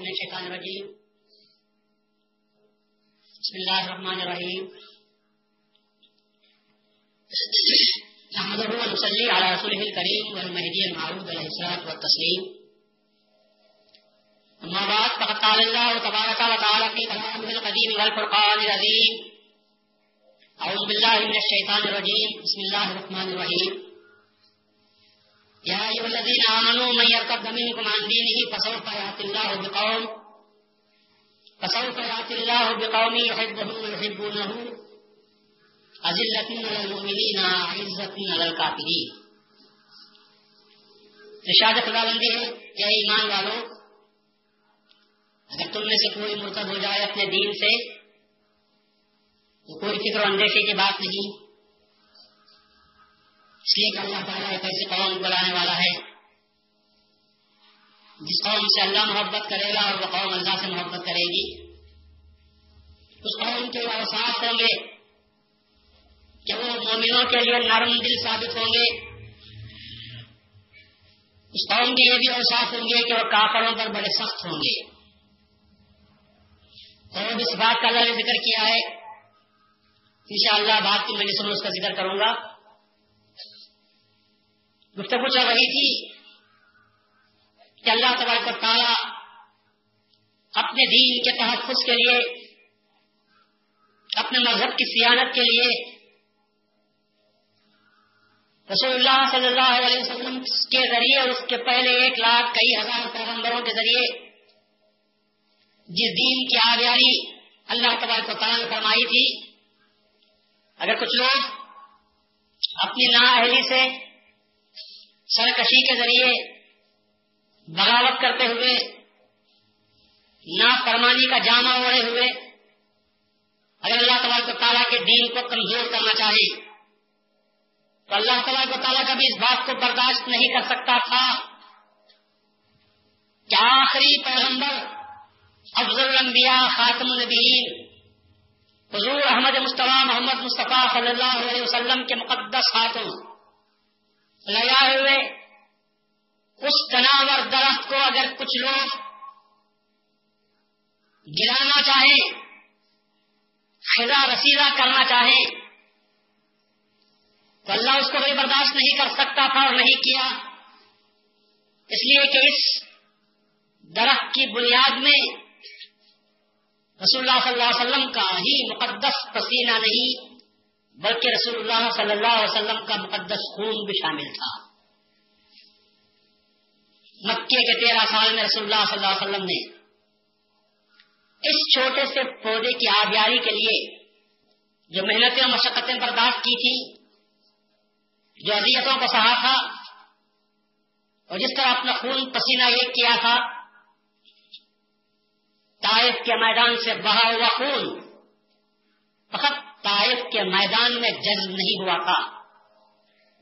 من الشيطان الرجيم بسم الله الرحمن الرحيم نحمده ونصلي على رسوله الكريم والمهدي المعروف عليه الصلاة والتسليم. أما بعد، فقد قال الله تبارك وتعالى في كلامه القديم والفرقان العظيم. أعوذ بالله من الشيطان الرجيم. بسم الله الرحمن الرحيم. يا أيها الذين آمنوا من يرتد منكم عن دينه فسوف يأتي الله بقوم فسوف يأتي الله بقوم يحبهم ويحبونه أذلة على المؤمنين عزة على الكافرين. ارشاد خدا بندی ہے کہ ایمان والو، اگر تم میں سے کوئی مرتد ہو جائے اپنے دین سے، تو کوئی فکر و اندیشے کی بات نہیں۔ لیے کہ اللہ تعالیٰ ایک ایسی قوم بلانے والا ہے؟ جس قوم سے اللہ محبت کرے گا اور وہ قوم اللہ سے محبت کرے گی۔ اس قوم کے اوساف ہوں گے۔ کہ وہ مومنوں کے لیے نرم دل ثابت ہوں گے؟ اس قوم کے یہ بھی اوساف ہوں گے کہ وہ کافروں پر بڑے سخت ہوں گے۔ اور اس بات کا اللہ نے ذکر کیا ہے۔ ان شاء اللہ بات کی میں نے سنو اس کا ذکر کروں گا۔ گفتگو چل رہی تھی۔ کہ اللہ تبارک تعالیٰ اپنے دین کے تحفظ کے لیے، اپنے مذہب کی سیاحت کے لیے رسول اللہ صلی اللہ علیہ وسلم کے ذریعے اس کے پہلے ایک لاکھ کئی ہزار پیغمبروں کے ذریعے جس دین کی آبیاری اللہ تبارک تعالیٰ نے فرمائی تھی۔ اگر کچھ لوگ اپنی نااہلی سے سرکشی کے ذریعے بغاوت کرتے ہوئے نا فرمانی کا جامع اوڑے ہوئے، اگر اللہ تعالیٰ کو تعالیٰ کے دین کو کمزور کرنا چاہے، تو اللہ تعالیٰ کو تعالیٰ کبھی اس بات کو برداشت نہیں کر سکتا تھا کہ آخری پیغمبر افضل الانبیاء، خاتم النبیین، حضور احمد مصطفیٰ محمد مصطفیٰ صلی اللہ علیہ وسلم کے مقدس ہاتھوں لگائے ہوئے، اس تناور درخت کو اگر کچھ لوگ گرانا چاہیں خزا رسیدہ کرنا چاہیں، تو اللہ اس کو بھی برداشت نہیں کر سکتا تھا اور نہیں کیا۔ اس لیے کہ اس درخت کی بنیاد میں رسول اللہ صلی اللہ علیہ وسلم کا ہی مقدس پسینہ نہیں۔ بلکہ رسول اللہ صلی اللہ علیہ وسلم کا مقدس خون بھی شامل تھا۔ مکے کے تیرہ سال میں رسول اللہ صلی اللہ علیہ وسلم نے اس چھوٹے سے پودے کی آبیاری کے لیے جو محنتیں اور مشقتیں برداشت کی تھی جو اذیتوں کو سہا تھا، اور جس طرح اپنا خون پسینہ ایک کیا تھا تائف کے میدان سے بہا ہوا خون فقط طائف کے میدان میں جذب نہیں ہوا تھا،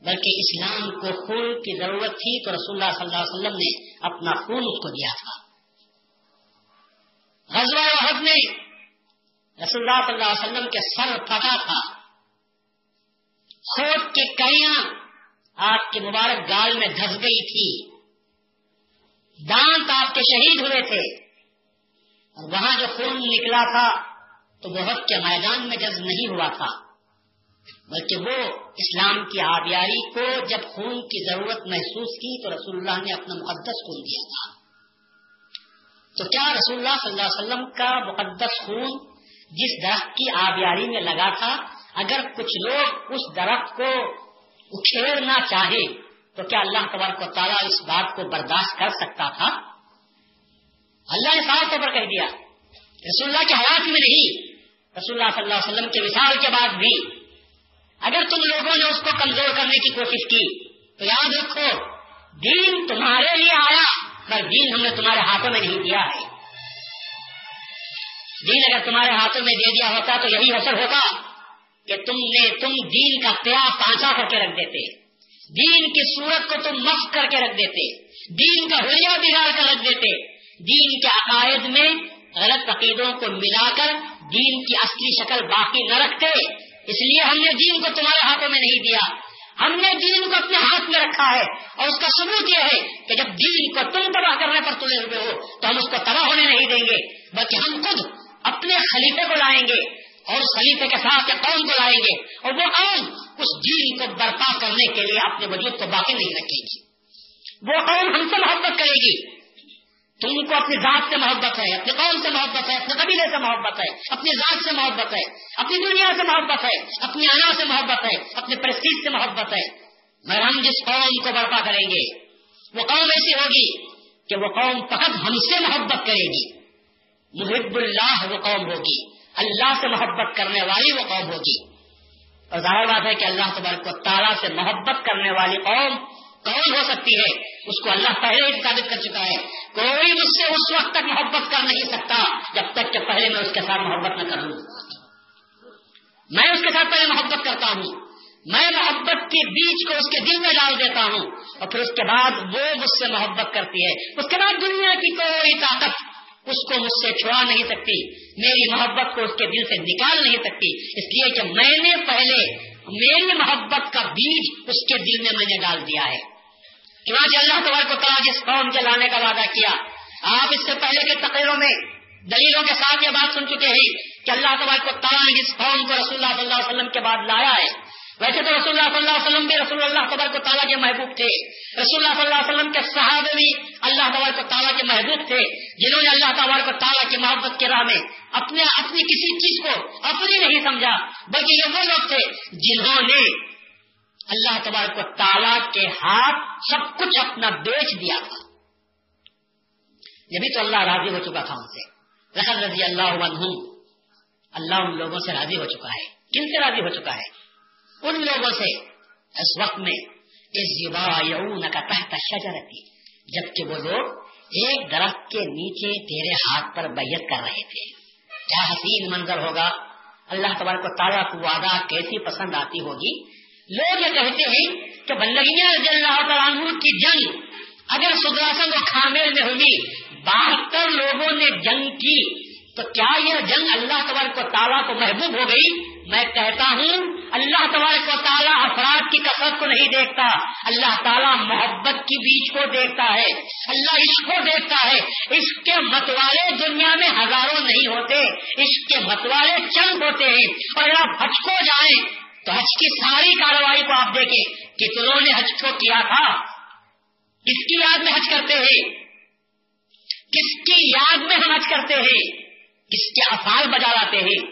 بلکہ اسلام کو خون کی ضرورت تھی تو رسول اللہ صلی اللہ علیہ وسلم نے اپنا خون اس کو دیا تھا۔ غزوہ وحد میں رسول اللہ صلی اللہ علیہ وسلم کے سر پھٹا تھا۔ خوب کی کڑیاں آپ کے مبارک گال میں دھس گئی تھی۔ دانت آپ کے شہید ہوئے تھے۔ اور وہاں جو خون نکلا تھا تو بہت کے میدان میں جذب نہیں ہوا تھا، بلکہ وہ اسلام کی آبیاری کو جب خون کی ضرورت محسوس کی، تو رسول اللہ نے اپنا مقدس خون دیا تھا۔ تو کیا رسول اللہ صلی اللہ علیہ وسلم کا مقدس خون جس درخت کی آبیاری میں لگا تھا؟ اگر کچھ لوگ اس درخت کو اکھیڑنا چاہے، تو کیا اللہ تبارک و تعالیٰ اس بات کو برداشت کر سکتا تھا؟ اللہ نے صاف طور پر کہہ دیا۔ رسول اللہ کے حالات میں نہیں۔ رسول اللہ صلی اللہ علیہ وسلم کے مثال کے بعد بھی اگر تم لوگوں نے اس کو کمزور کرنے کی کوشش کی، تو یاد رکھو، دین تمہارے لیے آیا، پر دین ہم نے تمہارے ہاتھوں میں نہیں دیا ہے۔ دین اگر تمہارے ہاتھوں میں دے دیا ہوتا، تو یہی اثر ہوتا کہ تم نے، تم دین کا پیار پانچا کر کے رکھ دیتے۔ دین کی صورت کو تم مف کر کے رکھ دیتے۔ دین کا حلیہ بگاڑ کر رکھ دیتے۔ دین کے عقائد میں غلط عقیدوں کو ملا کر دین کی اصلی شکل باقی نہ رکھتے، اس لیے ہم نے دین کو تمہارے ہاتھوں میں نہیں دیا۔ ہم نے دین کو اپنے ہاتھ میں رکھا ہے۔ اور اس کا ثبوت یہ ہے کہ جب دین کو تم تباہ کرنے پر تلے ہوئے ہو، تو ہم اس کو تباہ ہونے نہیں دیں گے، بلکہ ہم خود اپنے خلیفے کو لائیں گے اور اس خلیفے کے ساتھ قوم کو لائیں گے۔ اور وہ قوم اس دین کو برپا کرنے کے لیے اپنے وجود کو باقی نہیں رکھے گی۔ وہ قوم ہم سے محبت کرے گی۔ تم کو اپنی ذات سے محبت ہے اپنے قوم سے محبت ہے اپنے قبیلے سے محبت ہے اپنی ذات سے محبت ہے اپنی دنیا سے محبت ہے اپنی انا سے محبت ہے اپنے پرستیج سے محبت ہے مگر ہم جس قوم کو برپا کریں گے وہ قوم ایسی ہوگی کہ وہ قوم فقط ہم سے محبت کرے گی محب اللہ وہ قوم ہوگی اللہ سے محبت کرنے والی وہ قوم ہوگی اور ظاہر بات ہے کہ اللہ تبارک و تعالیٰ سے محبت کرنے والی قوم کون ہو سکتی ہے؟ اس کو اللہ پہلے ہی ثابت کر چکا ہے۔ کوئی مجھ سے اس وقت تک محبت کر نہیں سکتا جب تک کہ پہلے میں اس کے ساتھ محبت نہ کروں میں اس کے ساتھ پہلے محبت کرتا ہوں۔ میں محبت کے بیچ کو اس کے دل میں ڈال دیتا ہوں۔ اور پھر اس کے بعد وہ مجھ سے محبت کرتی ہے۔ اس کے بعد دنیا کی کوئی طاقت اس کو مجھ سے چھوڑا نہیں سکتی۔ میری محبت کو اس کے دل سے نکال نہیں سکتی۔ اس لیے کہ میں نے پہلے میری محبت کا بیج اس کے دل میں میں نے ڈال دیا ہے۔ چنانچہ اللہ تبار کو کہا جس قوم کے لانے کا وعدہ کیا، آپ اس سے پہلے کے تقریروں میں دلیلوں کے ساتھ یہ بات سن چکے ہیں کہ اللہ تبار کو تعالیٰ جس قوم کو رسول اللہ صلی اللہ علیہ وسلم کے بعد لایا ہے، ویسے تو رسول اللہ صلی اللہ علیہ وسلم بھی رسول اللہ تبار کو تعالیٰ کے محبوب تھے۔ رسول اللہ صلی اللہ علیہ وسلم کے صحابے بھی اللہ تبار کو تعالیٰ کے محبوب تھے، جنہوں نے اللہ تبار کو تعالیٰ کی محبت کے راہ میں اپنے اپنی کسی چیز کو اپنی نہیں سمجھا، بلکہ یہ وہ لوگ تھے جنہوں نے اللہ تبارک و تعالیٰ کے ہاتھ سب کچھ اپنا بیچ دیا تھا۔ یہ بھی تو اللہ راضی ہو چکا تھا ان سے۔ رحم رضی اللہ عنہ اللہ ان لوگوں سے راضی ہو چکا ہے۔ کن سے راضی ہو چکا ہے؟ ان لوگوں سے۔ اس وقت میں اس کا تحت شجر تھی جبکہ وہ لوگ ایک درخت کے نیچے تیرے ہاتھ پر بیت کر رہے تھے۔ کیا حسین منظر ہوگا؟ اللہ تبارک و تعالیٰ کو وعدہ کیسی پسند آتی ہوگی؟ لوگ یہ کہتے ہیں کہ بندگیاں رضی اللہ عنہ کی جنگ اگر سدراسن و خامیر میں ہوگی بہتر لوگوں نے جنگ کی، تو کیا یہ جنگ اللہ تبارک و تعالیٰ کو محبوب ہو گئی؟ میں کہتا ہوں، اللہ تبارک و تعالیٰ افراد کی کثرت کو نہیں دیکھتا، اللہ تعالیٰ محبت کی بیچ کو دیکھتا ہے، اللہ عشق کو دیکھتا ہے۔ عشق کے متوالے دنیا میں ہزاروں نہیں ہوتے عشق کے متوالے چند ہوتے ہیں، اور اگر آپ جائیں تو حج کی ساری کاروائی کو آپ دیکھیں، کتنوں نے حج کو کیا تھا؟ کس کی یاد میں حج کرتے ہیں؟ کس کی یاد میں ہم حج کرتے ہیں؟ کس کے افعال بجا لاتے ہیں؟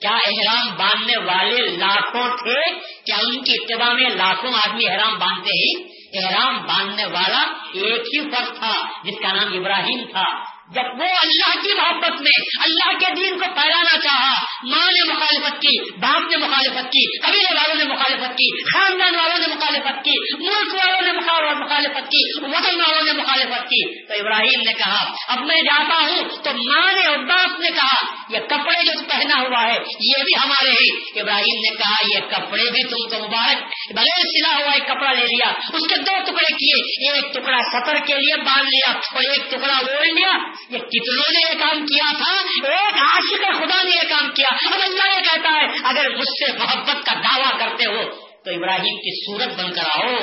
کیا احرام باندھنے والے لاکھوں تھے؟ کیا ان کی اتباع میں لاکھوں آدمی احرام باندھتے ہیں؟ احرام باندھنے والا ایک ہی فرق تھا، جس کا نام ابراہیم تھا۔ جب وہ اللہ کی محبت میں اللہ کے دین کو پھیلانا چاہا، ماں نے مخالفت کی، باپ نے مخالفت کی، قبیلے والوں نے مخالفت کی، خاندان والوں نے مخالفت کی، ملک والوں نے مخالفت کی، وطن والوں نے مخالفت کی۔ تو ابراہیم نے کہا، اب میں جاتا ہوں۔ تو ماں نے اور باپ نے کہا، یہ کپڑے جو پہنا ہوا ہے، یہ بھی ہمارے ہیں ابراہیم نے کہا، یہ کپڑے بھی تم کو مبارک بغیر سلا ہوا ایک کپڑا لے لیا، اس کے دو ٹکڑے کیے، ایک ٹکڑا سفر کے لیے باندھ لیا اور ایک ٹکڑا اوڑھ لیا۔ یہ کتنوں نے یہ کام کیا تھا؟ ایک عاشق خدا نے یہ کام کیا۔ اب اللہ یہ کہتا ہے، اگر مجھ سے محبت کا دعویٰ کرتے ہو تو ابراہیم کی صورت بن کر آؤ۔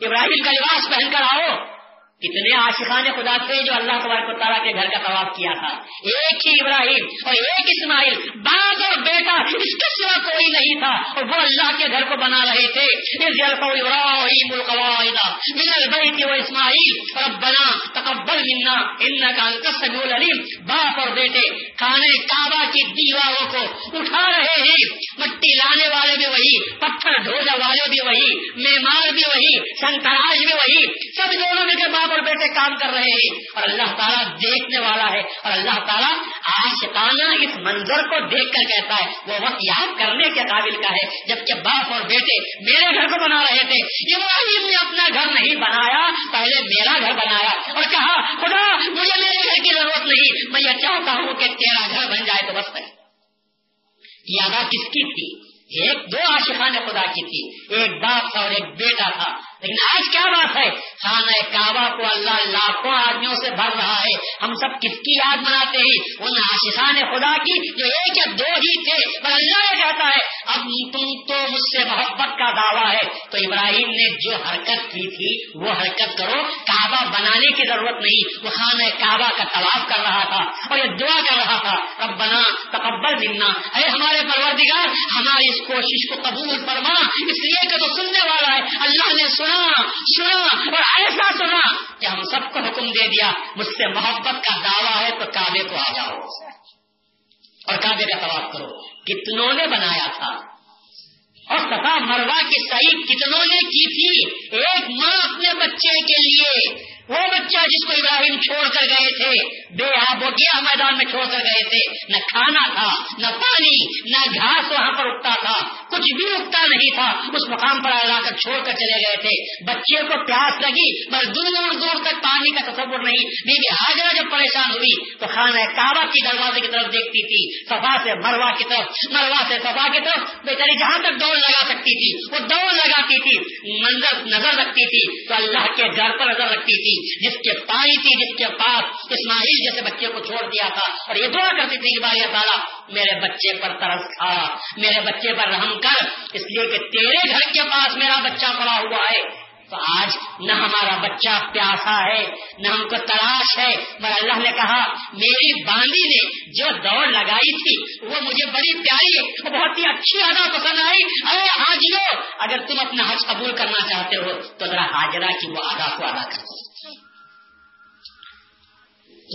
ابراہیم کا لباس پہن کر آؤ۔ کتنے عاشقان خدا تھے جو اللہ تبارک و تعالیٰ کے گھر کا طواف کیا تھا۔ ایک ہی ابراہیم اور ایک اسماعیل، باپ اور بیٹا، اس کے سوا کوئی نہیں تھا۔ اور وہ اللہ کے گھر کو بنا رہے تھے۔ ابراہیم وہ اسماعیل اور بنا تقبل منا ان کا سجول علیم باپ اور بیٹے کھانے کعبہ کی دیواروں کو اٹھا رہے ہیں۔ مٹی لانے والے بھی وہی، پتھر ڈھونے والے بھی وہی، مہمان بھی وہی، سنتراج بھی وہی۔ سب دونوں میں کے باپ اور بیٹے کام کر رہے ہیں۔ اور اللہ تعالیٰ دیکھنے والا ہے۔ اور اللہ تعالیٰ آشکانہ اس منظر کو دیکھ کر کہتا ہے۔ وہ وقت یاد کرنے کے قابل کا ہے۔ جبکہ باپ اور بیٹے میرے گھر کو بنا رہے تھے۔ ابراہیم نے اپنا گھر نہیں بنایا، پہلے میرا گھر بنایا۔ اور کہا، خدا، مجھے میرے گھر کی ضرورت نہیں۔ میں یہ چاہتا ہوں کہ میرا گھر بن جائے تو بس یادہ کس کی تھی؟ ایک دو عاشقان خدا کی تھی۔ ایک باپ تھا اور ایک بیٹا تھا۔ لیکن آج کیا بات ہے؟ خانہ کعبہ کو اللہ لاکھوں آدمیوں سے بھر رہا ہے۔ ہم سب کس کی یاد مناتے ہیں؟ ان آشان خدا کی جو ایک یا دو ہی تھے، پر اللہ یہ کہتا ہے، اب تم تو مجھ سے محبت کا دعویٰ ہے۔ تو ابراہیم نے جو حرکت کی تھی، وہ حرکت کرو۔ کعبہ بنانے کی ضرورت نہیں، وہ خانہ کعبہ کا طواف کر رہا تھا اور یہ دعا کر رہا تھا۔ رب بنا تقبل منا۔ اے ہمارے پروردگار، ہماری اس کوشش کو قبول فرما۔ اس لیے کہ تو سننے والا ہے۔ اللہ نے سنا سنا اور ایسا سنا کہ ہم سب کو حکم دے دیا، مجھ سے محبت کا دعویٰ ہے تو کعبے کو آ جاؤ۔ اور کعبے کا طواف کرو۔ کتنوں نے بنایا تھا؟ اور سفا مروا کی صحیح کتنوں نے کی تھی؟ ایک ماں اپنے بچے کے لیے۔ وہ بچہ جس کو ابراہیم چھوڑ کر گئے تھے بے آب گیا میدان میں چھوڑ کر گئے تھے۔ نہ کھانا تھا، نہ پانی، نہ گھاس وہاں پر اگتا تھا۔ کچھ بھی اگتا نہیں تھا۔ اس مقام پر لا کر چھوڑ کر چلے گئے تھے۔ بچے کو پیاس لگی، بس دور دور تک پانی کا تصور نہیں۔ بی بی حاضرہ جب پریشان ہوئی تو خانہ کعبہ کی دروازے کی طرف دیکھتی تھی سفا سے مروا کی طرف مروا سے سفا کی طرف۔ بیچاری جہاں تک دوڑ لگا سکتی تھی، وہ دوڑ لگاتی تھی، منظر، نظر رکھتی تھی۔ تو اللہ کے گھر پر نظر رکھتی تھی، جس کے پانی تھی، جس کے پاس اسماعیل جیسے بچے کو چھوڑ دیا تھا اور یہ دعا کرتی تھی کہ تعالیٰ، میرے بچے پر ترس کھا، میرے بچے پر رحم کر، اس لیے کہ تیرے گھر کے پاس میرا بچہ پڑا ہوا ہے۔ تو آج نہ ہمارا بچہ پیاسا ہے، نہ ہم کو تلاش ہے۔ مگر اللہ نے کہا، میری باندی نے جو دوڑ لگائی تھی، وہ مجھے بڑی پیاری بہت ہی اچھی ادا پسند آئی۔ ارے حاجیو اگر تم اپنا حج قبول کرنا چاہتے ہو، تو ذرا حاجرہ کی وہ ادا کو ادا کر۔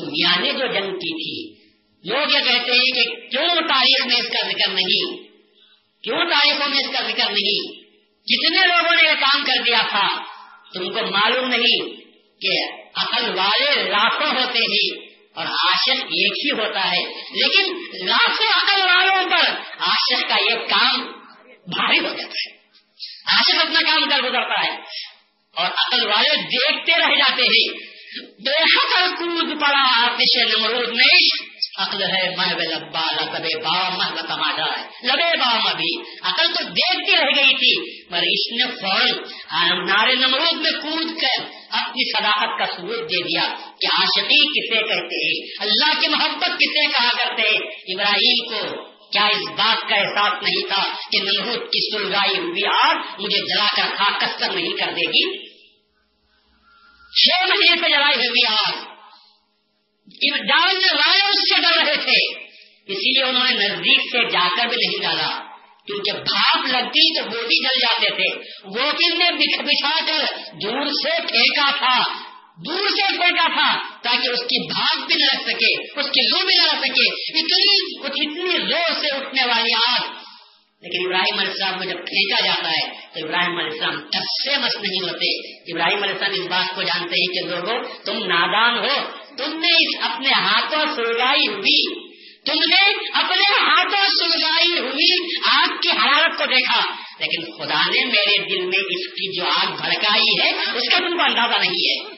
دنیا نے جو جنگ کی تھی۔ لوگ یہ کہتے ہیں کہ کیوں تاریخ میں اس کا ذکر نہیں؟ کیوں تاریخوں میں اس کا ذکر نہیں؟ کتنے لوگوں نے یہ کام کر دیا تھا؟ تم کو معلوم نہیں کہ عقل والے لاکھوں ہوتے ہیں اور عاشق ایک ہی ہوتا ہے۔ لیکن لاکھوں عقل والوں پر عاشق کا یہ کام بھاری ہو جاتا ہے۔ عاشق اپنا کام کر گزرتا ہے اور عقل والے دیکھتے رہ جاتے ہیں۔ بے حقل کود پڑا آتش نمرود میں، عقل ہے محب لبا لبے با محب تماشا ہے لبے بام ابھی عقل تو دیکھتی رہ گئی تھی، پر اس نے فوراً نارے نمرود میں کود کر اپنی صداقت کا ثبوت دے دیا۔ کہ عاشقی کسے کہتے؟ ہیں اللہ کی محبت کسے کہا کرتے؟ ہیں ابراہیم کو کیا اس بات کا احساس نہیں تھا کہ نمرود کی سلگائی ہوئی آگ مجھے جلا کر خاک کسر نہیں کر دے گی؟ چھ مہینے سے جلائی ہوئی آگ ڈالنے والے اس سے ڈر رہے تھے، اسی لیے انہوں نے نزدیک سے جا کر بھی نہیں ڈالا۔ کیونکہ بھاپ لگتی تو وہ بھی جل جاتے تھے۔ وہ نے بچھا کر دور سے پھینکا تھا؟ دور سے پھینکا تھا تاکہ اس کی بھاپ بھی نہ رکھ سکے، اس کی لو بھی نہ رکھ سکے۔ اتنی اتنی زور سے اٹھنے والی آگ۔ لیکن ابراہیم علیہ السلام کو جب پھینکا جاتا ہے تو ابراہیم علیہ السلام ٹس سے مس نہیں ہوتے۔ ابراہیم علیہ السلام اس بات کو جانتے ہیں کہ لوگوں، تم نادان ہو۔ تم نے اپنے ہاتھوں سلگائی ہوئی۔ تم نے اپنے ہاتھوں سلگائی ہوئی، آگ کی حرارت کو دیکھا۔ لیکن خدا نے میرے دل میں اس کی جو آگ بھڑکائی ہے، اس کا تم کو اندازہ نہیں ہے۔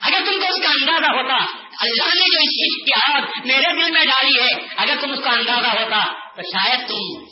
اگر تم کو اس کا اندازہ ہوتا، اللہ نے جو اس چیز کی آگ میرے دل میں ڈالی ہے، اگر تم اس کا اندازہ ہوتا تو شاید تم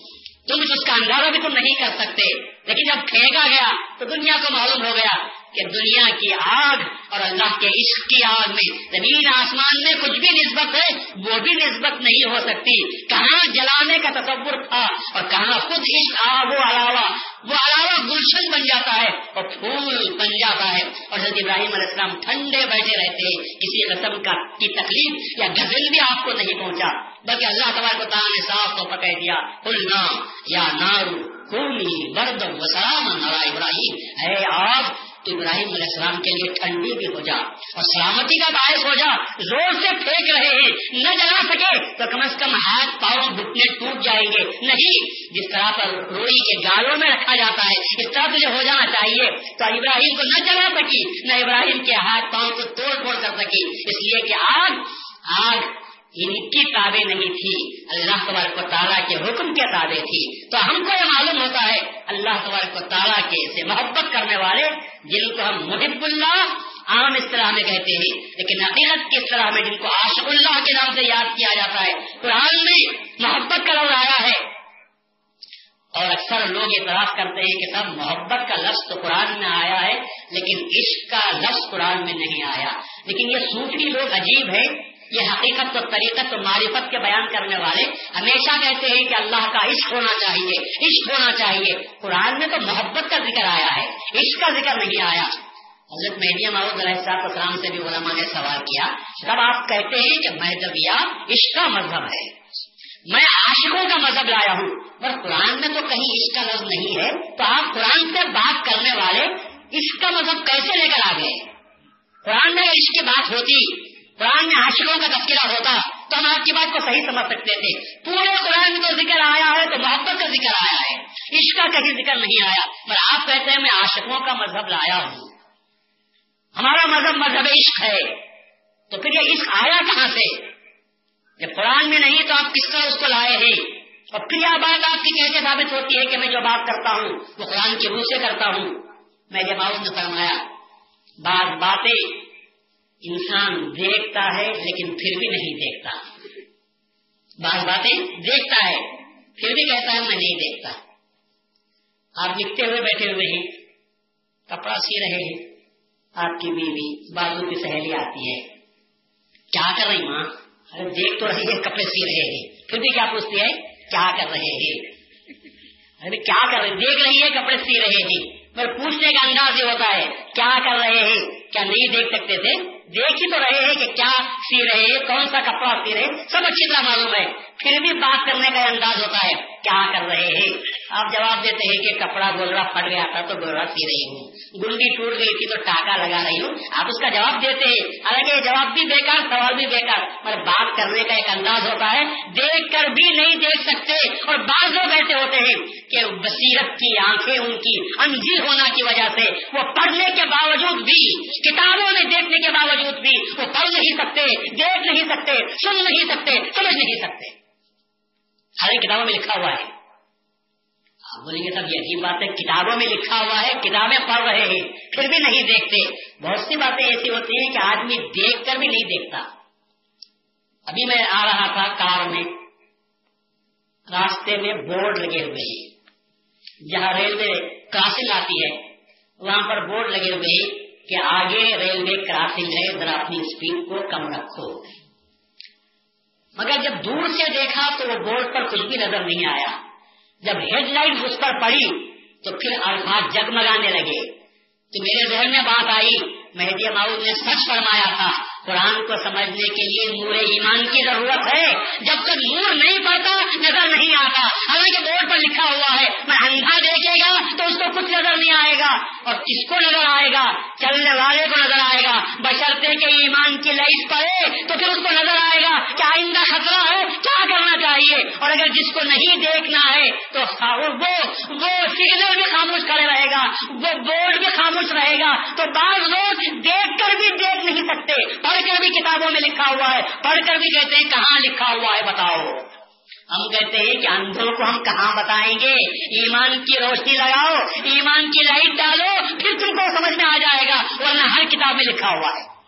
تم اس کا اندازہ بھی تم نہیں کر سکتے۔ لیکن جب پھینکا گیا تو دنیا کو معلوم ہو گیا۔ کہ دنیا کی آگ اور اللہ کے عشق کی آگ میں، زمین، آسمان میں کچھ بھی نسبت ہے، وہ بھی نسبت نہیں ہو سکتی۔ کہاں جلانے کا تصور تھا اور کہاں خود عشق آگ وہ علاوہ وہ علاوہ گلشن بن جاتا ہے اور پھول بن جاتا ہے۔ اور حضرت ابراہیم علیہ السلام ٹھنڈے بیٹھے رہتے کسی قسم کا، کی تکلیف یا غزل بھی آپ کو نہیں پہنچا۔ بلکہ اللہ تبارک کو تعالیٰ نے صاف طور پر کہہ دیا کلنا یا نارو کومی برد وسلام ابراہیم۔ ہے آپ ابراہیم علیہ السلام کے لیے ٹھنڈی بھی ہو جا اور سلامتی کا باعث ہو جا، زور سے پھینک رہے ہیں، نہ جلا سکے تو کم از کم ہاتھ پاؤں گھٹنے ٹوٹ جائیں گے۔ نہیں، جس طرح پر روئی کے گالوں میں رکھا جاتا ہے، اس طرح سے جو ہو جانا چاہیے۔ تو ابراہیم کو نہ جلا سکی، نہ ابراہیم کے ہاتھ پاؤں کو توڑ پھوڑ کر سکی۔ اس لیے کہ آگ آگ ان کی تابع نہیں تھی۔ اللہ تبارک و تعالیٰ کے حکم کے تابع تھی۔ تو ہم کو یہ معلوم ہوتا ہے، اللہ تبارک و تعالیٰ کے سے محبت کرنے والے، جن کو ہم محب اللہ عام اس طرح میں کہتے ہیں، لیکن حقیقت کی طرح میں جن کو عاشق اللہ کے نام سے یاد کیا جاتا ہے، قرآن میں محبت کا لفظ آیا ہے۔ اور اکثر لوگ اعتراض کرتے ہیں کہ سب محبت کا لفظ تو قرآن میں آیا ہے، لیکن عشق کا لفظ قرآن میں نہیں آیا۔ لیکن یہ صوفی لوگ عجیب ہے یہ حقیقت و طریقت و معرفت کے بیان کرنے والے ہمیشہ کہتے ہیں کہ اللہ کا عشق ہونا چاہیے، عشق ہونا چاہیے۔ قرآن میں تو محبت کا ذکر آیا ہے، عشق کا ذکر نہیں آیا۔ حضرت مہدی محمود علیہ صاحب السلام سے بھی علماء نے سوال کیا، جب آپ کہتے ہیں کہ مہدویہ عشق کا مذہب ہے، میں عاشقوں کا مذہب لایا ہوں، پر قرآن میں تو کہیں اس کا لفظ نہیں ہے، تو آپ قرآن سے بات کرنے والے اس کا مذہب کیسے لے کر آ گئے؟ قرآن میں اس کی بات ہوتی۔ قرآن میں عاشقوں کا تذکرہ ہوتا تو ہم آپ کی بات کو صحیح سمجھ سکتے تھے۔ پورے قرآن میں تو ذکر آیا ہے تو محبت کا ذکر آیا ہے۔ اس کا کہیں ذکر نہیں آیا۔ پر آپ کہتے ہیں میں عاشقوں کا مذہب لایا ہوں۔ ہمارا مذہب مذہب عشق ہے۔ تو پھر یہ عشق آیا کہاں سے؟ جب قرآن میں نہیں تو آپ کس طرح اس کو لائے ہیں؟ اور پھر یہ بات آپ کی کیسے ثابت ہوتی ہے کہ میں جو بات کرتا ہوں، وہ قرآن کے روح سے کرتا ہوں۔ میں جب آؤں نے فرمایا، بعض باتیں انسان دیکھتا ہے لیکن پھر بھی نہیں دیکھتا۔ بعض باتیں دیکھتا ہے، پھر بھی کہتا ہے، میں نہیں دیکھتا۔ آپ لکھتے ہوئے بیٹھے ہوئے ہیں، کپڑا سی رہے ہیں۔ آپ کی بیوی، بازو کی سہیلی آتی ہے۔ کیا کر رہی ماں؟ ارے دیکھ تو رہی ہے، کپڑے سی رہے ہیں۔ پھر بھی کیا پوچھتی ہے؟ کیا کر رہے ہیں؟ ارے کیا کر رہے دیکھ رہی ہے، کپڑے سی رہے ہیں۔ پر پوچھنے کا انداز یہ ہوتا ہے، کیا کر رہے ہیں؟ کیا نہیں دیکھ سکتے تھے؟ دیکھ ہی تو رہے ہیں کہ کیا سی رہے ہیں، کون سا کپڑا سی رہے سب اچھی طرح معلوم ہے۔ پھر بھی بات کرنے کا انداز ہوتا ہے، کیا کر رہے ہیں؟ آپ جواب دیتے ہیں کہ کپڑا گولرا پھٹ گیا تھا تو گولرا سی رہی ہوں۔ گنڈی ٹوٹ گئی تھی تو ٹاکا لگا رہی ہوں۔ آپ اس کا جواب دیتے ہیں۔ حالانکہ جواب بھی بیکار، سوال بھی بیکار، مگر بات کرنے کا ایک انداز ہوتا ہے۔ دیکھ کر بھی نہیں دیکھ سکتے، اور بعض لوگ ایسے ہوتے ہیں کہ بصیرت کی آنکھیں ان کی انجی ہونا کی وجہ سے، وہ پڑھنے کے باوجود بھی، کتابوں میں دیکھنے کے باوجود بھی وہ پڑھ نہیں سکتے، دیکھ نہیں سکتے، سن نہیں سکتے، سمجھ نہیں سکتے۔ ساری کتابوں میں لکھا ہوا ہے۔ آپ بولیں گے سب یہ عجیب بات ہے، کتابوں میں لکھا ہوا ہے، کتابیں پڑھ رہے ہیں، پھر بھی نہیں دیکھتے۔ بہت سی باتیں ایسی ہوتی ہیں کہ آدمی دیکھ کر بھی نہیں دیکھتا۔ ابھی میں آ رہا تھا کار میں، راستے میں بورڈ لگے ہوئے ہیں۔ جہاں ریلوے کراسنگ آتی ہے، وہاں پر بورڈ لگے ہوئے ہیں کہ آگے ریلوے کراسنگ ہے، ذرا اپنی اسپیڈ کو کم رکھو۔ مگر جب دور سے دیکھا تو وہ بورڈ پر کچھ بھی نظر نہیں آیا۔ جب ہیڈ لائٹ اس پر پڑی تو پھر الفاظ جگمگانے لگے۔ تو میرے ذہن میں بات آئی، مہدی ماؤد نے سچ فرمایا تھا۔ قرآن کو سمجھنے کے لیے نور ایمان کی ضرورت ہے۔ جب تک نور نہیں پڑتا، نظر نہیں آتا۔ حالانکہ بورڈ پر لکھا ہوا ہے، میں اندھا دیکھے گا تو اس کو کچھ نظر نہیں آئے گا۔ اور کس کو نظر آئے گا؟ چلنے والے کو نظر آئے گا۔ بشرتے کہ ایمان کی لائٹ پڑے تو پھر اس کو نظر آئے گا۔ کہ آئندہ خطرہ ہے؟ کیا کرنا چاہیے؟ اور اگر جس کو نہیں دیکھنا ہے تو وہ وہ سگنل بھی خاموش کرے رہے گا۔ وہ بورڈ بھی خاموش رہے گا۔ تو بعض لوگ دیکھ کر بھی دیکھ نہیں سکتے۔ پڑھ کر بھی کتابوں میں لکھا ہوا ہے، پڑھ کر بھی کہتے ہیں، کہاں لکھا ہوا ہے بتاؤ؟ ہم کہتے ہیں کہ اندھوں کو ہم کہاں بتائیں گے؟ ایمان کی روشنی لگاؤ، ایمان کی لائٹ ڈالو، پھر تم کو سمجھ میں آ جائے گا، ورنہ ہر کتاب میں لکھا ہوا ہے۔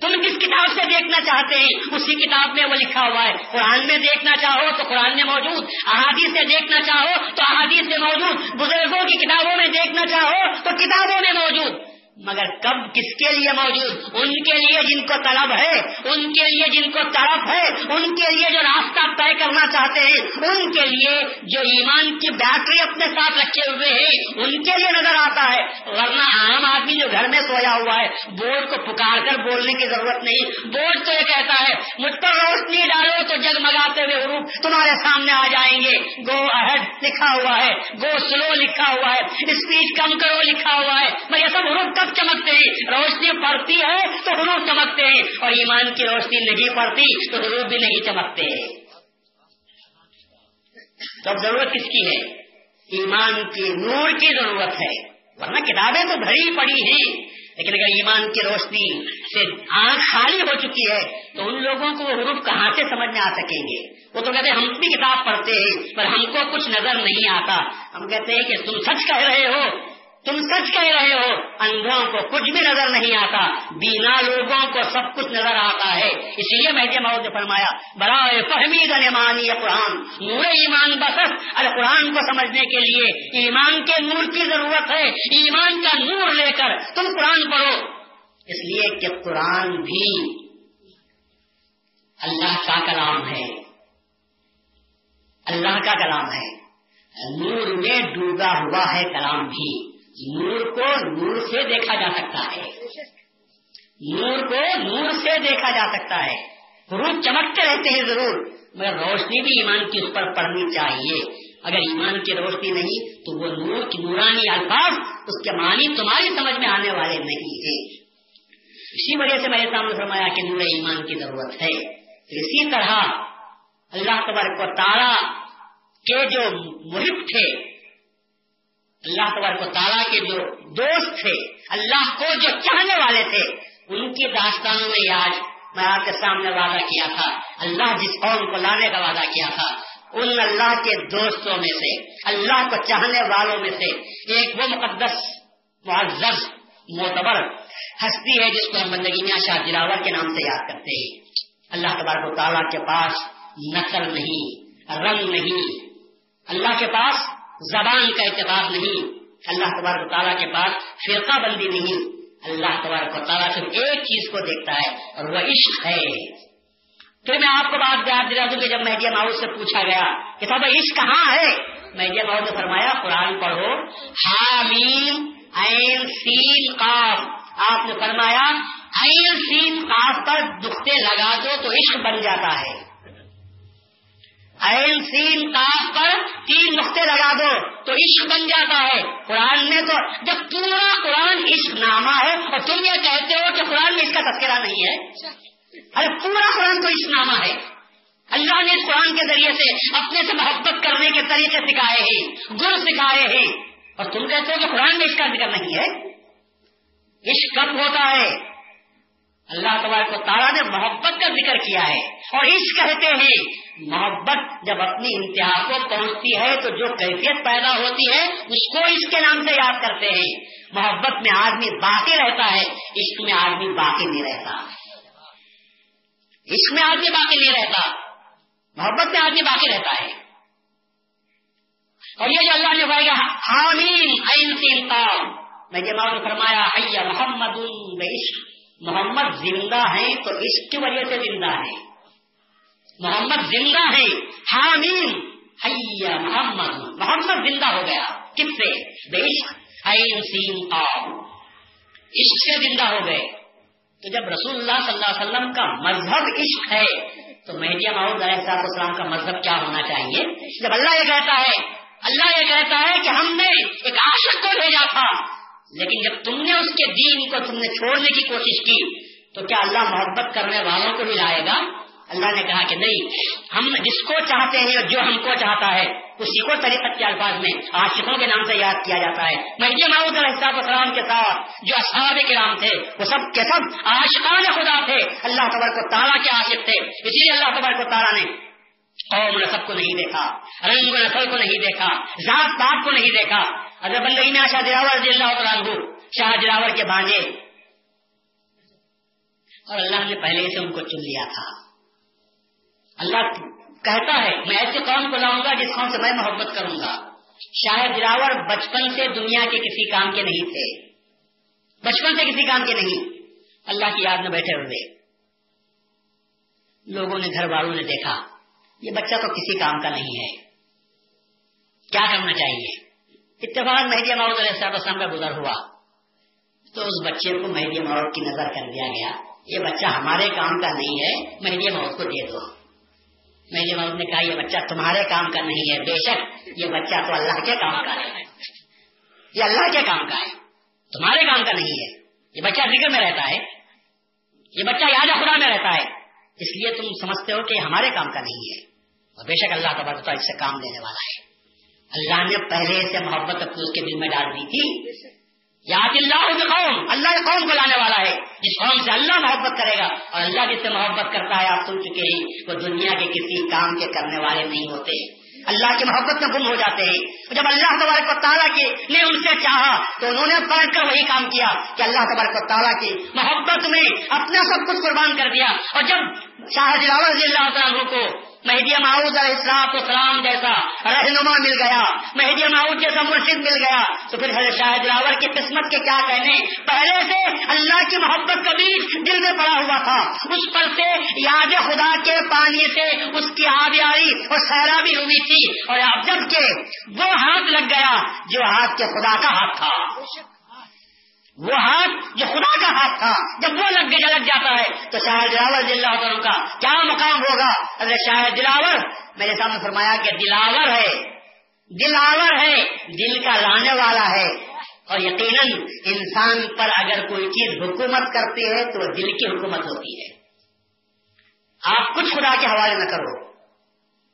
تم کس کتاب سے دیکھنا چاہتے ہیں؟ اسی کتاب میں وہ لکھا ہوا ہے۔ قرآن میں دیکھنا چاہو تو قرآن میں موجود، احادیث سے دیکھنا چاہو تو احادیث میں موجود، بزرگوں کی کتابوں میں دیکھنا چاہو تو کتابوں میں موجود۔ مگر کب کس کے لیے موجود؟ ان کے لیے جن کو طلب ہے، ان کے لیے جن کو طرف ہے، ان کے لیے جو راستہ طے کرنا چاہتے ہیں، ان کے لیے جو ایمان کی بیٹری اپنے ساتھ رکھے ہوئے ہیں، ان کے لیے نظر آتا ہے۔ ورنہ عام آدمی جو گھر میں سویا ہوا ہے، بورڈ کو پکار کر بولنے کی ضرورت نہیں۔ بورڈ تو یہ کہتا ہے، مجھ پر روشنی ڈالو تو جگمگاتے ہوئے حروف تمہارے سامنے آ جائیں گے۔ گو اہڈ لکھا ہوا ہے گو سلو لکھا ہوا ہے اسپیڈ کم کرو لکھا ہوا ہے۔ میں یہ سب حروف کب چمکتے ہیں۔ روشنی پڑتی ہے تو حروف چمکتے ہیں۔ اور ایمان کی روشنی نہیں پڑتی تو حروف بھی نہیں چمکتے۔ تو اب ضرورت کس کی ہے؟ ایمان کی نور کی ضرورت ہے۔ ورنہ کتابیں تو بھری پڑی ہیں۔ لیکن اگر ایمان کی روشنی سے آنکھ خالی ہو چکی ہے تو ان لوگوں کو وہ حروف کہاں سے سمجھ میں آ سکیں گے؟ وہ تو کہتے ہیں، ہم بھی کتاب پڑھتے ہیں، پر ہم کو کچھ نظر نہیں آتا۔ ہم کہتے ہیں کہ تم سچ کہہ رہے ہو۔ تم سچ کہہ رہے ہو، اندھوں کو کچھ بھی نظر نہیں آتا، بینا لوگوں کو سب کچھ نظر آتا ہے۔ اس لیے میں نے فرمایا، برائے فہمی گنمانی قرآن، نور ایمان بسر ارے قرآن کو سمجھنے کے لیے ایمان کے نور کی ضرورت ہے۔ ایمان کا نور لے کر تم قرآن پڑھو۔ اس لیے کہ قرآن بھی اللہ کا کلام ہے۔ اللہ کا کلام ہے۔ نور میں ڈوبا ہوا ہے کلام بھی۔ نور کو نور سے دیکھا جا سکتا ہے۔ نور کو نور سے دیکھا جا سکتا ہے۔ روح چمکتے رہتے ہیں ضرور، مگر روشنی بھی ایمان کی اس پر پڑنی چاہیے۔ اگر ایمان کی روشنی نہیں، تو وہ نور کی نورانی الفاظ اس کے معنی تمہاری سمجھ میں آنے والے نہیں ہیں۔ اسی وجہ سے میرے سامنے فرمایا کہ نور ایمان کی ضرورت ہے۔ اسی طرح اللہ تبارک و تعالیٰ کے جو محب تھے اللہ تبارک و تعالیٰ کے جو دوست تھے، اللہ کو جو چاہنے والے تھے، ان کی داستانوں میں آج میں آپ کے سامنے وعدہ کیا تھا۔ اللہ جس قوم کو لانے کا وعدہ کیا تھا، ان اللہ کے دوستوں میں سے، اللہ کو چاہنے والوں میں سے ایک وہ مقدس، معزز، معتبر ہستی ہے جس کو ہم بندگی میں شاہ جلاور کے نام سے یاد کرتے ہیں۔ اللہ تبارک و تعالیٰ کے پاس نسل نہیں، رنگ نہیں۔ اللہ کے پاس زبان کا اتفاق نہیں۔ اللہ تبارک و تعالیٰ کے پاس فرقہ بندی نہیں۔ اللہ تبارک و تعالیٰ صرف ایک چیز کو دیکھتا ہے اور وہ عشق ہے۔ پھر میں آپ کو بات یاد دلا دوں کہ جب مہدیا ماؤد سے پوچھا گیا کہ صاحب عشق کہاں ہے؟ مہدیا ماؤد نے فرمایا، قرآن پڑھو۔ حامیم، عین، سین، قاف۔ آپ نے فرمایا، عین، سین، قاف پر دکھتے لگا دو تو عشق بن جاتا ہے۔ عین سین کاف پر تین نقطے لگا دو تو عشق بن جاتا ہے۔ قرآن میں تو جب پورا قرآن عشق نامہ ہے اور تم یہ کہتے ہو کہ قرآن میں اس کا تذکرہ نہیں ہے۔ ارے، پورا قرآن تو اسلامہ ہے۔ اللہ نے اس قرآن کے ذریعے سے اپنے سے محبت کرنے کے طریقے سکھائے ہیں گر سکھائے ہیں۔ اور تم کہتے ہو کہ قرآن میں اس کا ذکر نہیں ہے۔ عشق کب ہوتا ہے؟ اللہ تبارک کو تارا نے محبت کا ذکر کیا ہے۔ اور عشق کہتے ہیں محبت جب اپنی انتہا کو پہنچتی ہے تو جو کیفیت پیدا ہوتی ہے، اس کو اس کے نام سے یاد کرتے ہیں۔ محبت میں آدمی باقی رہتا ہے، عشق میں آدمی باقی نہیں رہتا۔ اس میں آدمی باقی نہیں رہتا۔ محبت میں آدمی باقی رہتا ہے۔ اور یہ جو اللہ نے گا حامین میں جب نے فرمایا حیا محمد محمد زندہ ہے تو عشق کی وجہ سے زندہ ہے محمد زندہ ہے حامین حیا محمد۔ محمد زندہ ہو گیا۔ کس سے؟ بے عشق سین عشق سے زندہ ہو گئے۔ تو جب رسول اللہ صلی اللہ علیہ وسلم کا مذہب عشق ہے، تو مہدیہ محمود علیہ صاحب السلام کا مذہب کیا ہونا چاہیے؟ جب اللہ یہ کہتا ہے، اللہ یہ کہتا ہے کہ ہم نے ایک عاشق کو بھیجا تھا، لیکن جب تم نے اس کے دین کو تم نے چھوڑنے کی کوشش کی، تو کیا اللہ محبت کرنے والوں کو بھی لائے گا؟ اللہ نے کہا کہ نہیں، ہم جس کو چاہتے ہیں جو ہم کو چاہتا ہے، اسی کو طریقت کے الفاظ میں عاشقوں کے نام سے یاد کیا جاتا ہے۔ مہدی محمود علیہ السلام کے ساتھ جو اصحاب کے نام تھے، وہ سب کے سب عاشقان خدا تھے۔ اللہ تبر کو تارا کے عاشق تھے اسی لیے اللہ تبر کو تارا نے قوم نصب کو نہیں دیکھا، رنگ نسل کو نہیں دیکھا، ذات پات کو نہیں دیکھا۔ اگر بندگی میں شاہ جراور رضی اللہ تعالیٰ شاہ جراور کے بانجے اور اللہ نے پہلے سے ان کو چن لیا تھا۔ اللہ کہتا ہے، میں ایسے قوم کو لاؤں گا جس قوم سے میں محبت کروں گا۔ شاید جراور بچپن سے دنیا کے کسی کام کے نہیں تھے۔ بچپن سے کسی کام کے نہیں۔ اللہ کی یاد میں بیٹھے ہوئے۔ لوگوں نے، گھر والوں نے دیکھا، یہ بچہ تو کسی کام کا نہیں ہے۔ کیا کرنا چاہیے؟ اتفاق مہدی ماؤد علیہ السلام کا گزر ہوا۔ تو اس بچے کو مہدی ماؤد کی نظر کر دیا گیا۔ یہ بچہ ہمارے کام کا نہیں ہے، مہدی ماؤد کو دے دو۔ میں نے نے کہا، یہ بچہ تمہارے کام کا نہیں ہے، بے شک یہ بچہ تو اللہ کے کام کا ہے۔ یہ اللہ کے کام کا ہے۔ تمہارے کام کا نہیں ہے۔ یہ بچہ ذکر میں رہتا ہے۔ یہ بچہ یاد خدا میں رہتا ہے۔ اس لیے تم سمجھتے ہو کہ ہمارے کام کا نہیں ہے۔ اور بے شک اللہ کا اس سے کام لینے والا ہے۔ اللہ نے پہلے سے محبت اپنی اس کے دل میں ڈال دی تھی۔ یاد اللہ قوم اللہ قوم کو لانے والا ہے۔ جس قوم سے اللہ محبت کرے گا اور اللہ جس سے محبت کرتا ہے، آپ سن چکے ہیں وہ دنیا کے کسی کام کے کرنے والے نہیں ہوتے۔ اللہ کی محبت میں گم ہو جاتے ہیں۔ جب اللہ تبارک و تعالیٰ کی نے ان سے چاہا، تو انہوں نے پلٹ کر وہی کام کیا کہ اللہ تبارک و تعالیٰ کی محبت میں اپنا سب کچھ قربان کر دیا۔ اور جب شاہ رضی اللہ تعالیٰ کو مہدی معاؤد علیہ السلام سلام جیسا رہنما مل گیا، مہدی معاؤد جیسا مرشد مل گیا۔ تو پھر حضرت شاہ دلاور کی قسمت کے کیا کہنے، پہلے سے اللہ کی محبت کبھی دل میں پڑا ہوا تھا۔ اس پر سے یاد خدا کے پانی سے اس کی آبیاری اور سیرابی ہوئی تھی۔ اور اب جب کے وہ ہاتھ لگ گیا، جو ہاتھ کے خدا کا ہاتھ تھا۔ وہ ہاتھ جو خدا کا ہاتھ تھا، جب وہ لگ لگ جاتا ہے، تو شاہ دلاور دلّہ کا کیا مقام ہوگا؟ اگر شاہ دلاور میرے سامنے فرمایا کہ دلاور ہے دلاور ہے، دل کا لانے والا ہے۔ اور یقیناً انسان پر اگر کوئی چیز حکومت کرتی ہے، تو وہ دل کی حکومت ہوتی ہے۔ آپ کچھ خدا کے حوالے نہ کرو۔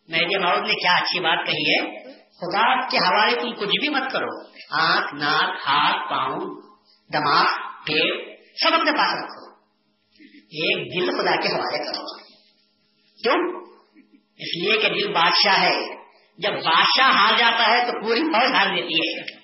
مہدی محمود نے کیا اچھی بات کہی ہے، خدا کے حوالے تم کچھ بھی مت کرو۔ آنکھ، ناک، ہاتھ، پاؤں دماغ پیڑ سب اپنے پاس رکھو۔ ایک دل خدا کے حوالے کرو۔ کیوں؟ اس لیے کہ دل بادشاہ ہے۔ جب بادشاہ ہار جاتا ہے تو پوری فوج ہار دیتی ہے۔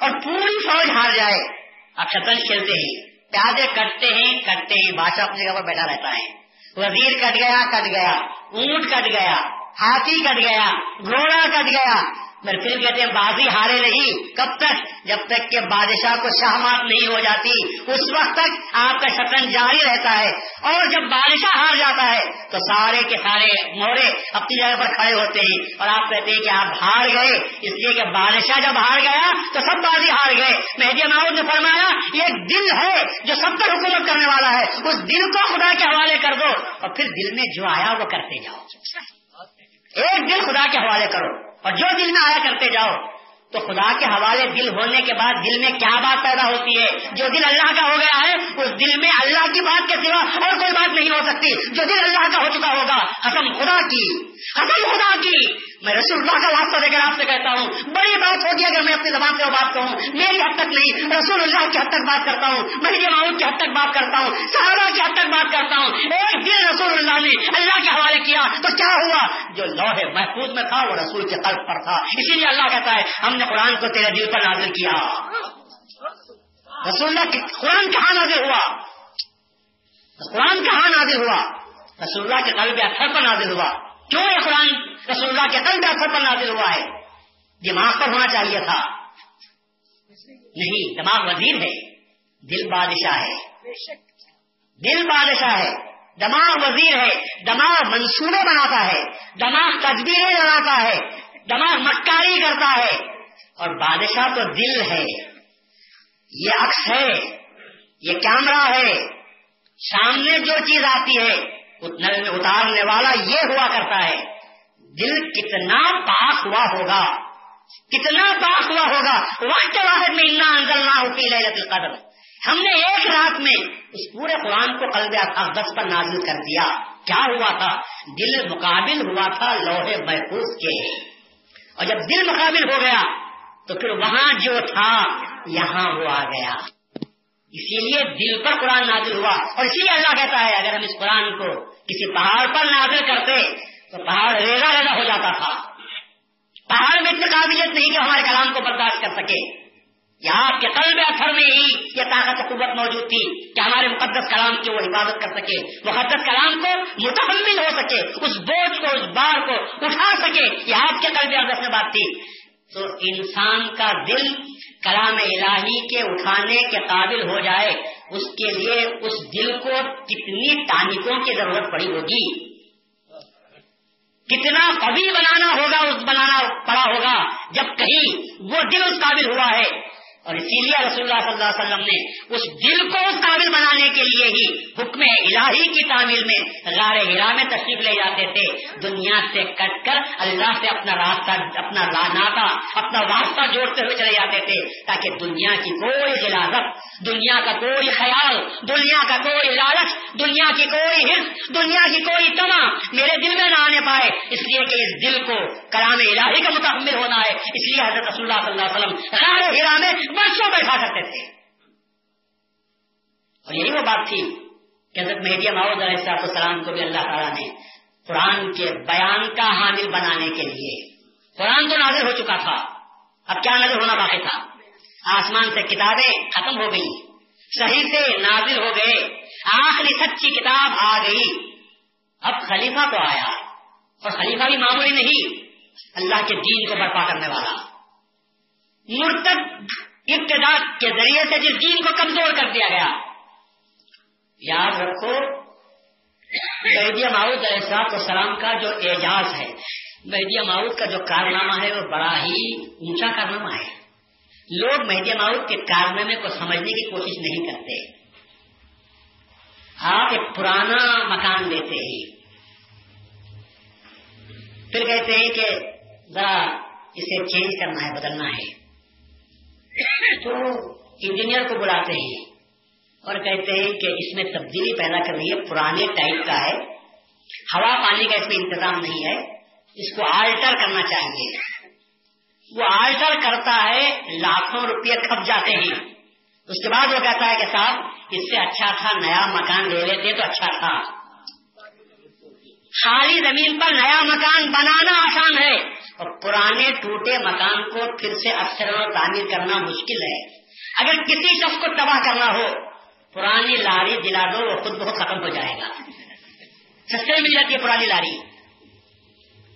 اور پوری فوج ہار جائے۔ آپ شطرنج کھیلتے ہیں۔ پیادے کٹتے ہیں کٹتے ہیں بادشاہ اپنی جگہ پر بیٹھا رہتا ہے۔ وزیر کٹ گیا کٹ گیا۔ اونٹ کٹ گیا۔ ہاتھی کٹ گیا۔ گھوڑا کٹ گیا۔ پھر پھر کہتے ہیں بازی ہارے نہیں کب تک؟ جب تک کہ بادشاہ کو شہمات نہیں ہو جاتی۔ اس وقت تک آپ کا شطرنج جاری رہتا ہے۔ اور جب بادشاہ ہار جاتا ہے، تو سارے کے سارے مورے اپنی جگہ پر کھڑے ہوتے ہیں۔ اور آپ کہتے ہیں کہ آپ ہار گئے۔ اس لیے کہ بادشاہ جب ہار گیا، تو سب بازی ہار گئے۔ مہدی محمود نے فرمایا ایک دل ہے جو سب پر حکومت کرنے والا ہے۔ اس دل کو خدا کے حوالے کر دو۔ اور پھر دل میں جو آیا، وہ کرتے جاؤ۔ ایک دل خدا کے حوالے کرو۔ اور جو دل میں آیا کرتے جاؤ، تو خدا کے حوالے دل ہونے کے بعد دل میں کیا بات پیدا ہوتی ہے؟ جو دل اللہ کا ہو گیا ہے، اس دل میں اللہ کی بات کے سوا اور کوئی بات نہیں ہو سکتی۔ جو دل اللہ کا ہو چکا ہوگا، قسم خدا کی، قسم خدا کی۔ میں رسول اللہ کا واسطہ دے کر آپ سے کہتا ہوں، بڑی بات ہوگی اگر میں اپنی زبان سے وہ بات کہوں۔ میری حد تک نہیں رسول اللہ کی حد تک بات کرتا ہوں، مہدی معاون کی حد تک بات کرتا ہوں، صحابہ کی حد تک بات کرتا ہوں۔ ایک دن رسول اللہ نے اللہ کے حوالے کیا تو کیا ہوا؟ جو لوہے محفوظ میں تھا، وہ رسول کے قلب پر تھا۔ اسی لیے اللہ کہتا ہے، ہم نے قرآن کو تیرے دل پر نازل کیا۔ رسول اللہ قرآن کہاں نازل ہوا؟ قرآن کہاں نازل ہوا؟ رسول اللہ کے قلب اثر پر نازل ہوا۔ کیوں یہ قرآن؟ رسول اللہ کے قلب اثر پر نازل ہوا ہے۔ دماغ پر ہونا چاہیے تھا۔ نہیں، دماغ وزیر ہے۔ دل بادشاہ ہے۔ دل بادشاہ ہے۔ دماغ وزیر ہے۔ دماغ منصوبے بناتا ہے۔ دماغ تجبیریں لگاتا ہے۔ دماغ مکاری کرتا ہے۔ اور بادشاہ تو دل ہے۔ یہ عکس ہے۔ یہ کیمرہ ہے۔ سامنے جو چیز آتی ہے اتارنے والا یہ ہوا کرتا ہے۔ دل کتنا پاک ہوا ہوگا، کتنا پاک ہوا ہوگا۔ واقع واحد میں اتنا انزل نہ ہوتی لہلت القدر۔ ہم نے ایک رات میں اس پورے قرآن کو قلب اقدس پر نازل کر دیا۔ کیا ہوا تھا؟ دل مقابل ہوا تھا لوہے محفوظ کے۔ اور جب دل مقابل ہو گیا، تو پھر وہاں جو تھا، یہاں وہ آ گیا۔ اسی لیے دل پر قرآن نازل ہوا۔ اور اسی لیے اللہ کہتا ہے، اگر ہم اس قرآن کو کسی پہاڑ پر نازل کرتے تو پہاڑ ریزا ریزا ہو جاتا تھا۔ پہاڑ میں اتنی قابلیت نہیں کہ ہمارے کلام کو برداشت کر سکے۔ یہاں کے قلب اثر میں ہی یہ طاقت قوت موجود تھی کہ ہمارے مقدس کلام کی وہ حفاظت کر سکے، مقدس کلام کو متحمل ہو سکے، اس بوجھ کو، اس بار کو اٹھا سکے۔ یہ آپ کے قلب اثر میں بات تھی۔ تو انسان کا دل کلام الہی کے اٹھانے کے قابل ہو جائے، اس کے لیے اس دل کو کتنی ٹانکوں کی ضرورت پڑی ہوگی۔ کتنا قوی بنانا ہوگا، اس بنانا پڑا ہوگا جب کہیں وہ دل اس قابل ہوا ہے۔ اور اسی لیے رسول اللہ صلی اللہ علیہ وسلم نے اس دل کو اس قابل بنانے کے لیے ہی حکم الہی کی تعمیل میں غار ہرا میں تشریف لے جاتے تھے۔ دنیا سے کٹ کر اللہ سے اپنا راستہ، اپنا ناتا اپنا واسطہ جوڑتے ہوئے چلے جاتے تھے تاکہ دنیا کی کوئی غلاظت دنیا کا کوئی خیال، دنیا کا کوئی لالچ، دنیا کی کوئی حص دنیا کی کوئی تما میرے دل میں نہ آنے پائے۔ اس لیے کہ اس دل کو کلام الہی کا متحمل ہونا ہے۔ اس لیے حضرت رسول اللہ صلی اللہ علیہ وسلم غار ہرا میں برسوں بیٹھا کرتے تھے۔ اور یہی وہ بات تھی کہ حضرت مہدی ماؤد علیہ السلام کو بھی اللہ تعالیٰ نے قرآن کے بیان کا حامل بنانے کے لیے قرآن تو نازل ہو چکا تھا، اب کیا نازل ہونا باقی تھا؟ آسمان سے کتابیں ختم ہو گئی صحیح سے نازل ہو گئے، آخری سچی کتاب آ گئی۔ اب خلیفہ تو آیا، اور خلیفہ بھی معمولی نہیں، اللہ کے دین کو برپا کرنے والا۔ مرتب ابتدا کے ذریعے سے جس دین کو کمزور کر دیا گیا۔ یاد رکھو ماؤد علیہ السلام کا جو اعجاز ہے مہدیہ ماؤد کا جو کارنامہ ہے، وہ بڑا ہی اونچا کارنامہ ہے۔ لوگ مہدی ماؤد کے کارنامے کو سمجھنے کی کوشش نہیں کرتے۔ آپ ایک پرانا مکان دیتے ہیں۔ پھر کہتے ہیں کہ ذرا اسے چینج کرنا ہے، بدلنا ہے۔ تو انجینئر کو بلاتے ہیں اور کہتے ہیں کہ اس میں تبدیلی پیدا کر رہی ہے، پرانے ٹائپ کا ہے۔ ہوا پانی کا اس میں انتظام نہیں ہے۔ اس کو آلٹر کرنا چاہیے۔ وہ آلٹر کرتا ہے، لاکھوں روپئے کھپ جاتے ہیں۔ اس کے بعد وہ کہتا ہے کہ صاحب، اس سے اچھا تھا، نیا مکان لے لیتے تو اچھا تھا۔ خالی زمین پر نیا مکان بنانا آسان ہے۔ اور پرانے ٹوٹے مکان کو پھر سے اکثر اور تعمیر کرنا مشکل ہے۔ اگر کسی شخص کو تباہ کرنا ہو، پرانی لاری دلا دو، وہ خود بہت ختم ہو جائے گا۔ سستے مل جاتی ہے پرانی لاری۔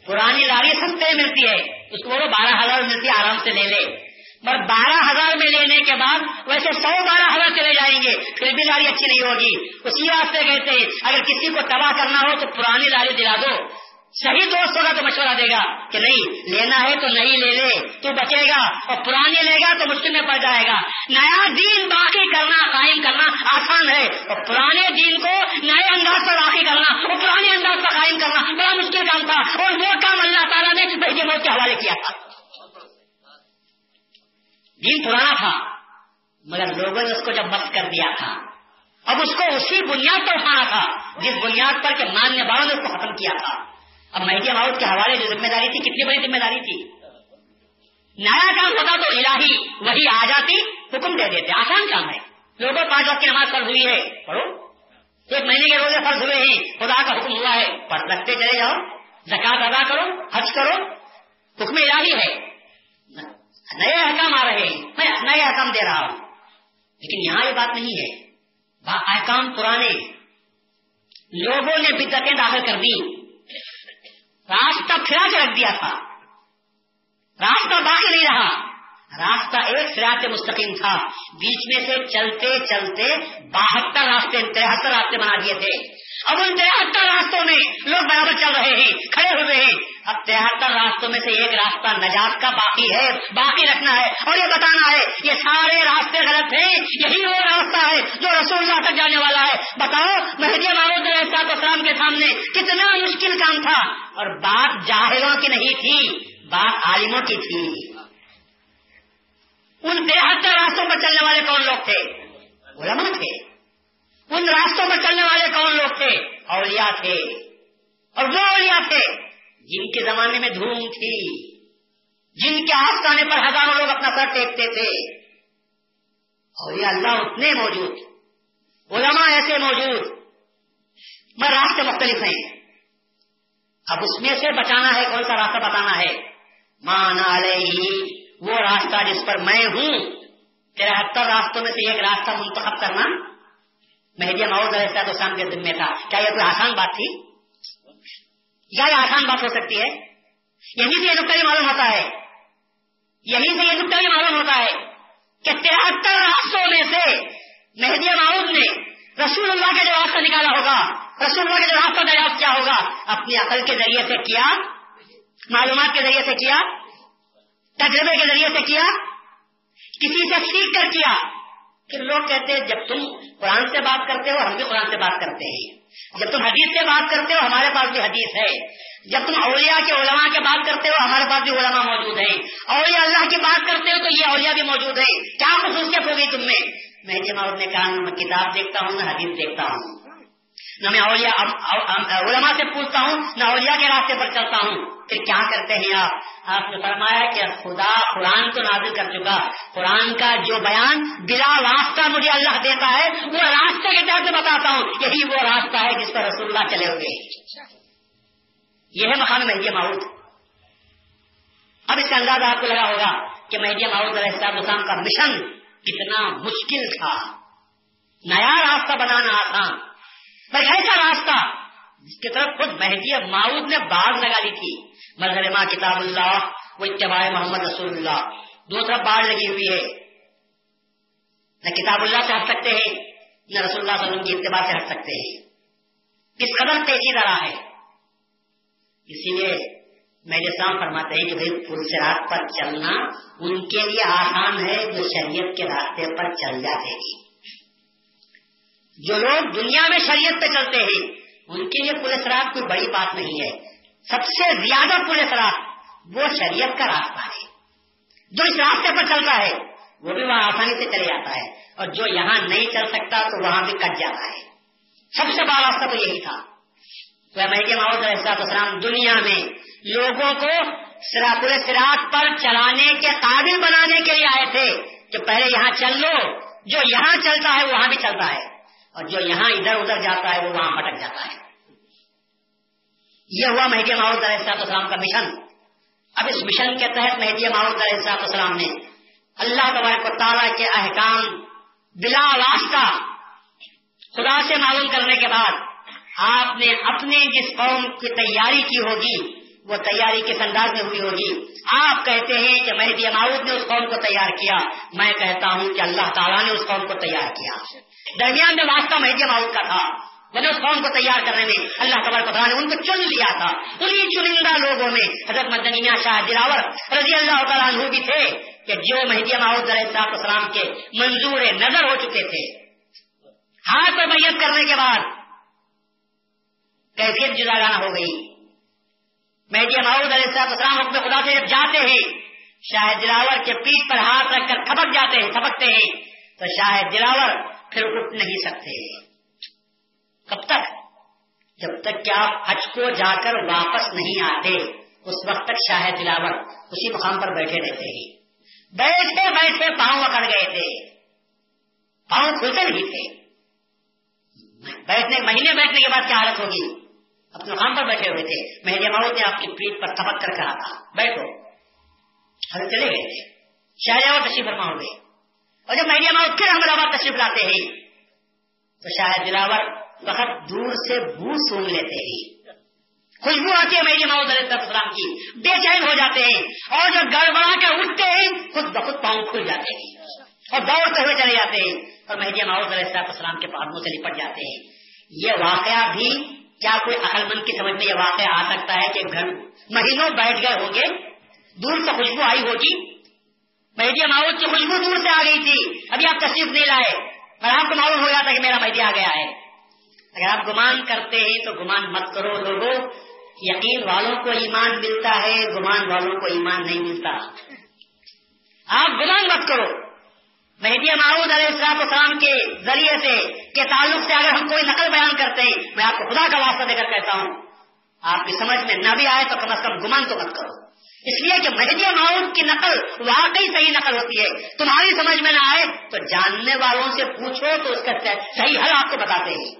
پرانی لاری سستے ملتی ہے، اس کو بارہ ہزار ملتی ہے آرام سے لے لے۔ بس بارہ ہزار میں لینے کے بعد ویسے سو بارہ ہزار چلے جائیں گے، پھر بھی لاری اچھی نہیں ہوگی۔ اسی واسطے کہتے ہیں، اگر کسی کو تباہ کرنا ہو تو پرانی لاری دلا دو۔ صحیح دوست ہوگا تو مشورہ دے گا کہ نہیں، لینا ہے تو نہیں لے لے، تو بچے گا اور پرانی لے گا تو مشکل میں پڑ جائے گا۔ نیا دین باقی کرنا، قائم کرنا آسان ہے۔ اور پرانے دین کو نئے انداز پر باقی کرنا، اور پرانے انداز پر قائم کرنا بڑا مشکل کام تھا۔ اور وہ کام اللہ تعالیٰ نے بھائی موت کے حوالے کیا تھا۔ دین پرانا تھا، مگر لوگوں نے اس کو جب بس کر دیا تھا، اب اس کو اسی بنیاد پر اٹھانا تھا، جس بنیاد پر کہ ماننے والوں نے اس کو ختم کیا تھا۔ اب مہدی ماؤت کے حوالے جو ذمہ داری تھی، کتنی بڑی ذمہ داری تھی؟ نیا کام ہوتا تو الہی، وہی آ جاتی حکم دے دیتے، آسان کام ہے۔ لوگوں پانچ وقت کی نماز فرض ہوئی ہے، پڑھو۔ ایک مہینے کے روزے فرض ہوئے ہیں، خدا کا حکم ہوا ہے۔ پڑھ رکھتے چلے جاؤ زکات ادا کرو، حج کرو۔ حکم الہی ہے۔ نئے احکام آ رہے ہیں، میں نئے احکام دے رہا ہوں۔ لیکن یہاں یہ بات نہیں ہے۔ احکام پرانے، لوگوں نے بدتیں داخل کر دی راستہ پھرا کے رکھ دیا تھا۔ راستہ باقی نہیں رہا۔ راستہ ایک سراط مستقیم تھا۔ بیچ میں سے چلتے چلتے بہتر راستے تہتر راستے بنا دیے تھے۔ اب ان تہتر راستوں میں لوگ برابر چل رہے ہیں، کھڑے ہوئے ہیں۔ اب تہتر راستوں میں سے ایک راستہ نجات کا باقی ہے، باقی رکھنا ہے۔ اور یہ بتانا ہے، یہ سارے راستے غلط ہیں، یہی وہ راستہ ہے جو رسول اللہ تک جانے والا ہے۔ بتاؤ، مہدی محمود السلام کے سامنے کتنا مشکل کام تھا۔ اور بات جاہلوں کی نہیں تھی، بات عالموں کی تھی۔ ان تہتر راستوں پر چلنے والے کون لوگ تھے؟ علماء تھے۔ ان راستوں پر چلنے والے کون لوگ تھے؟ اولیاء تھے۔ اور وہ اولیاء تھے جن کے زمانے میں دھوم تھی۔ جن کے ہاتھ آنے پر ہزاروں لوگ اپنا سر ٹیکتے تھے۔ اور یہ اللہ اتنے موجود۔ علماء ایسے موجود۔ میں راستے مختلف ہیں۔ اب اس میں سے بچانا ہے، کون سا راستہ بتانا ہے؟ مان علیہ وہ راستہ جس پر میں ہوں ترہتر راستوں میں سے ایک راستہ منتخب کرنا مہدی ماؤد علیہ تو شام کے دن میں تھا۔ کیا یہ کوئی آسان بات تھی؟ یا یہ آسان بات ہو سکتی ہے؟ یہیں سے یہ نقطہ بھی معلوم ہوتا ہے، یہیں سے یہ نقطہ بھی معلوم ہوتا ہے کہ ترہتر راستوں میں سے مہدی ماؤد نے رسول اللہ کا جو راستہ نکالا ہوگا، رسول اللہ کا جو راستہ دریافت کیا ہوگا، اپنی عقل کے ذریعے سے کیا، معلومات کے ذریعے سے کیا تجربے کے ذریعے سے کیا؟ کسی سے سیکھ کر کیا؟ پھر لوگ کہتے ہیں، جب تم قرآن سے بات کرتے ہو، ہم بھی قرآن سے بات کرتے ہیں۔ جب تم حدیث سے بات کرتے ہو، ہمارے پاس بھی حدیث ہے۔ جب تم اولیاء کے علماء کے بات کرتے ہو، ہمارے پاس بھی علماء موجود ہیں۔ اولیاء اللہ کی بات کرتے ہو، تو یہ اولیاء بھی موجود ہے کیا خصوصیت ہوگی تم میں؟ میں جماعت نے کہا میں کتاب دیکھتا ہوں نہ حدیث دیکھتا ہوں۔ نہ میں اولیاء علماء سے پوچھتا ہوں نہ اولیاء کے راستے پر چلتا ہوں پھر کیا کرتے ہیں آپ؟ آپ نے فرمایا کہ خدا قرآن کو نازل کر چکا۔ قرآن کا جو بیان بلا راستہ مجھے اللہ دیتا ہے، وہ راستے کے طرف سے بتاتا ہوں۔ یہی وہ راستہ ہے جس پر رسول اللہ چلے ہوئے۔ یہ ہے مقام مہدی ماؤد۔ اب اس کا اندازہ آپ کو لگا ہوگا کہ مہدی ماؤد علیہ السلام کا مشن کتنا مشکل تھا۔ نیا راستہ بنانا آسان۔ بھائی ایسا راستہ۔ جس کی طرف خود مہدی ماؤد نے باغ لگا دی تھی۔ مظہر ماں کتاب اللہ، وہ اتباع محمد رسول اللہ۔ دو طرف باڑ لگی ہوئی ہے۔ نہ کتاب اللہ سے ہٹ سکتے ہیں، نہ رسول اللہ صلی اللہ علیہ وسلم کی اتباع سے ہٹ سکتے ہیں۔ کس قدر تیزی رہا ہے۔ اسی لیے میرے سام فرماتے ہیں کہ بھائی پولیس رات پر چلنا ان کے لیے آسان ہے جو شریعت کے راستے پر چل جاتے ہیں۔ جو لوگ دنیا میں شریعت پہ چلتے ہیں، ان کے لیے پولیس رات کوئی بڑی بات نہیں ہے۔ سب سے زیادہ پولیس رات وہ شریعت کا راستہ ہے۔ جو اس راستے پر چلتا ہے، وہ بھی وہاں آسانی سے چلے جاتا ہے۔ اور جو یہاں نہیں چل سکتا، تو وہاں بھی کٹ جاتا ہے۔ سب سے بڑا راستہ تو یہی تھا۔ اسلام دنیا میں لوگوں کو پورے سراط پر چلانے کے قابل بنانے کے لیے آئے تھے کہ پہلے یہاں چل لو۔ جو یہاں چلتا ہے، وہاں بھی چلتا ہے۔ اور جو یہاں ادھر ادھر جاتا ہے وہ وہاں بھٹک جاتا ہے۔ یہ ہوا مہدی محمود علیہ السلاط اسلام کا مشن۔ اب اس مشن کے تحت مہدی محمود علیہ السلاط اسلام نے اللہ تبارک و تعالیٰ کے احکام بلا واسطہ خدا سے معلوم کرنے کے بعد آپ نے اپنے جس قوم کی تیاری کی ہوگی، وہ تیاری کس انداز میں ہوئی ہوگی؟ آپ کہتے ہیں کہ مہدی معاؤد نے اس قوم کو تیار کیا۔ میں کہتا ہوں کہ اللہ تعالیٰ نے اس قوم کو تیار کیا۔ درمیان میں واسطہ مہدی معاؤد کا تھا میں نے اس قوم کو تیار کرنے میں اللہ قبر کو نے ان کو چن لیا تھا۔ انہیں چنندہ لوگوں میں حضرت مدنیہ شاہ دلاور رضی اللہ تعالیٰ عنہ بھی تھے کہ جو مہدی معاؤد علیہ السلام کے منظور نظر ہو چکے تھے۔ ہاتھ پر میت کرنے کے بعد کیفیت جدا جانا ہو گئی۔ مہدی محمود علیہ السلام حکم خدا سے جب جاتے ہیں، شاہ دلاور کے پیٹ پر ہاتھ رکھ کر تھپک جاتے ہیں، تھپکتے ہیں۔ تو شاہ دلاور پھر اٹھ نہیں سکتے۔ کب تک؟ جب تک کہ آپ حج کو جا کر واپس نہیں آتے، اس وقت تک شاہ دلاور اسی مقام پر بیٹھے رہتے ہیں بیٹھے بیٹھے پاؤں اکڑ گئے تھے۔ پاؤں کھلتے نہیں تھے۔ بیٹھنے، مہینے بیٹھنے کے بعد کیا حالت ہوگی؟ اپنے مقام پر بیٹھے ہوئے تھے۔ مہدی ماؤ نے آپ کی پیٹ پر تھپک کر کہا تھا، بیٹھو۔ ہم چلے گئے تھے۔ شاہجہاں تشریف فرما ہو گئے اور جب مہدی ماؤ پھر احمد آباد تشریف لاتے ہیں، تو شاید دلاور بہت دور سے بو سونگ لیتے ہیں۔ خوشبو آتی ہے مہدی ماؤ السلام کی۔ بے چین ہو جاتے ہیں اور جب گڑبڑا کے اٹھتے ہیں، خود بخود پاؤں کھل جاتے ہیں اور دوڑتے ہوئے چلے جاتے ہیں اور مہدی ماؤد علیہ السلام کے پادموں سے لپٹ جاتے ہیں۔ یہ واقعہ بھی کیا کوئی عقل مند کی سمجھ میں یہ واقعہ آ سکتا ہے کہ گھر مہینوں بیٹھ گئے ہوں گے، دور سے خوشبو آئی ہوگی مہدی ماؤد کی خوشبو دور سے آ گئی تھی۔ ابھی آپ تشریف نہیں لائے۔ اور آپ کو معلوم ہو جاتا کہ میرا مہدی آ گیا ہے۔ اگر آپ گمان کرتے ہیں تو گمان مت کرو لوگوں۔ یقین والوں کو ایمان ملتا ہے، گمان والوں کو ایمان نہیں ملتا۔ آپ گمان مت کرو۔ مہدی معود علیہ السلام السلام کے ذریعے سے، کے تعلق سے اگر ہم کوئی نقل بیان کرتے ہیں، میں آپ کو خدا کا واسطہ دے کر کہتا ہوں۔ آپ کی سمجھ میں نہ بھی آئے تو کم از کم گمان تو مت کرو۔ اس لیے کہ مہدی معاون کی نقل واقعی صحیح نقل ہوتی ہے۔ تمہاری سمجھ میں نہ آئے تو جاننے والوں سے پوچھو تو اس کا صحیح حل آپ کو بتاتے ہیں۔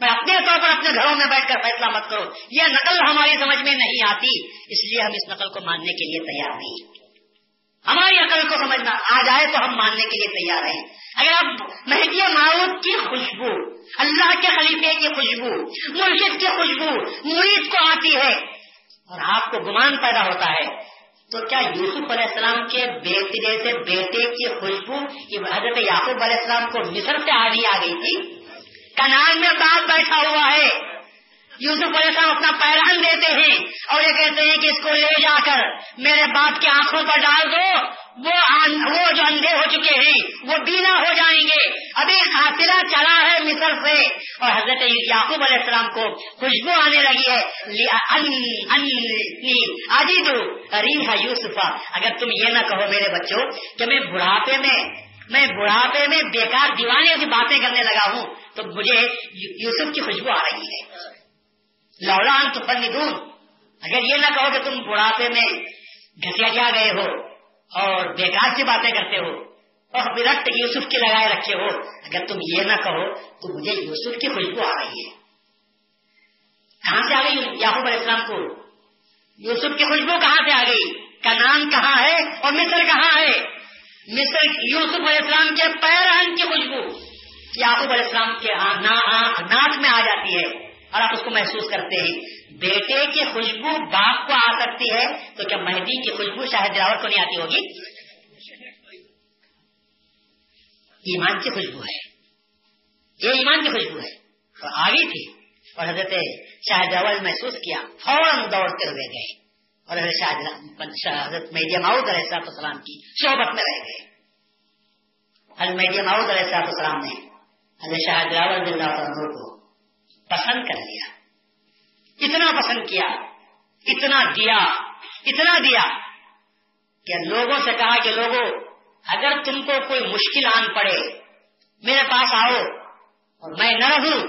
میں اپنے طور پر اپنے گھروں میں بیٹھ کر فیصلہ مت کرو۔ یہ نقل ہماری سمجھ میں نہیں آتی، اس لیے ہم اس نقل کو ماننے کے لیے تیار نہیں۔ ہماری عقل کو سمجھنا آ جائے تو ہم ماننے کے لیے تیار ہیں۔ اگر آپ مہدی معروف کی خوشبو، اللہ کے خلیفے کی خوشبو، مرشد کی خوشبو، مرید کو آتی ہے آپ کو گمان پیدا ہوتا ہے، تو کیا یوسف علیہ السلام کے بیٹے سے بیٹے کی خوشبو حضرت یعقوب علیہ السلام کو مصر سے آگے آ گئی تھی؟ کنال میں باپ بیٹھا ہوا ہے۔ یوسف علیہ السلام اپنا پیران دیتے ہیں اور یہ کہتے ہیں کہ اس کو لے جا کر میرے باپ کی آنکھوں پر ڈال دو۔ وہ وہ جو اندھے ہو چکے ہیں، وہ بینا ہو جائیں گے۔ ابھی قافلہ چلا ہے مصر سے۔ اور حضرت یعقوب علیہ السلام کو خوشبو آنے لگی ہے۔ آجی دو ریحا یوسفا۔ اگر تم یہ نہ کہو میرے بچوں کہ میں بڑھاپے میں میں بڑھاپے میں بیکار دیوانے کی باتیں کرنے لگا ہوں، تو مجھے یوسف کی خوشبو آ رہی ہے۔ لولان تو فن دور اگر یہ نہ کہو کہ تم بڑھاپے میں گھسیا جا گئے ہو اور بیکار سی باتیں کرتے ہو، اور برٹ یوسف کی لگائے رکھے ہو، اگر تم یہ نہ کہو تو مجھے یوسف کی خوشبو آ رہی ہے۔ کہاں سے آ گئی یعقوب علیہ السلام کو؟ یوسف کی خوشبو کہاں سے آ گئی؟ کا نام کہاں ہے اور مصر کہاں ہے؟ مصر یوسف علیہ السلام کے پیرہن کی خوشبو۔ یعقوب علیہ السلام کے ہاں، ناک ہاں، میں آ جاتی ہے۔ اور آپ اس کو محسوس کرتے ہیں۔ بیٹے کی خوشبو باپ کو آ سکتی ہے، تو کیا مہدی کی خوشبو شاید دراوٹ کو نہیں آتی ہوگی۔ ایمان کی خوشبو ہے۔ یہ ایمان کی خوشبو ہے۔ تو آگے تھی اور حضرت شاہد محسوس کیا، فوراً دوڑتے ہوئے گئے۔ اور حضرت مہدی ماؤد علیہ السلام کی صحبت میں رہ گئے۔ حضرت مہدی ماؤد علیہ السلام نے حضرت شاہ دلاور اللہ کو پسند کر لیا۔ اتنا پسند کیا، اتنا دیا اتنا دیا کہ لوگوں سے کہا کہ لوگوں، اگر تم کو کوئی مشکل آن پڑے، میرے پاس آؤ اور میں نہ رہوں،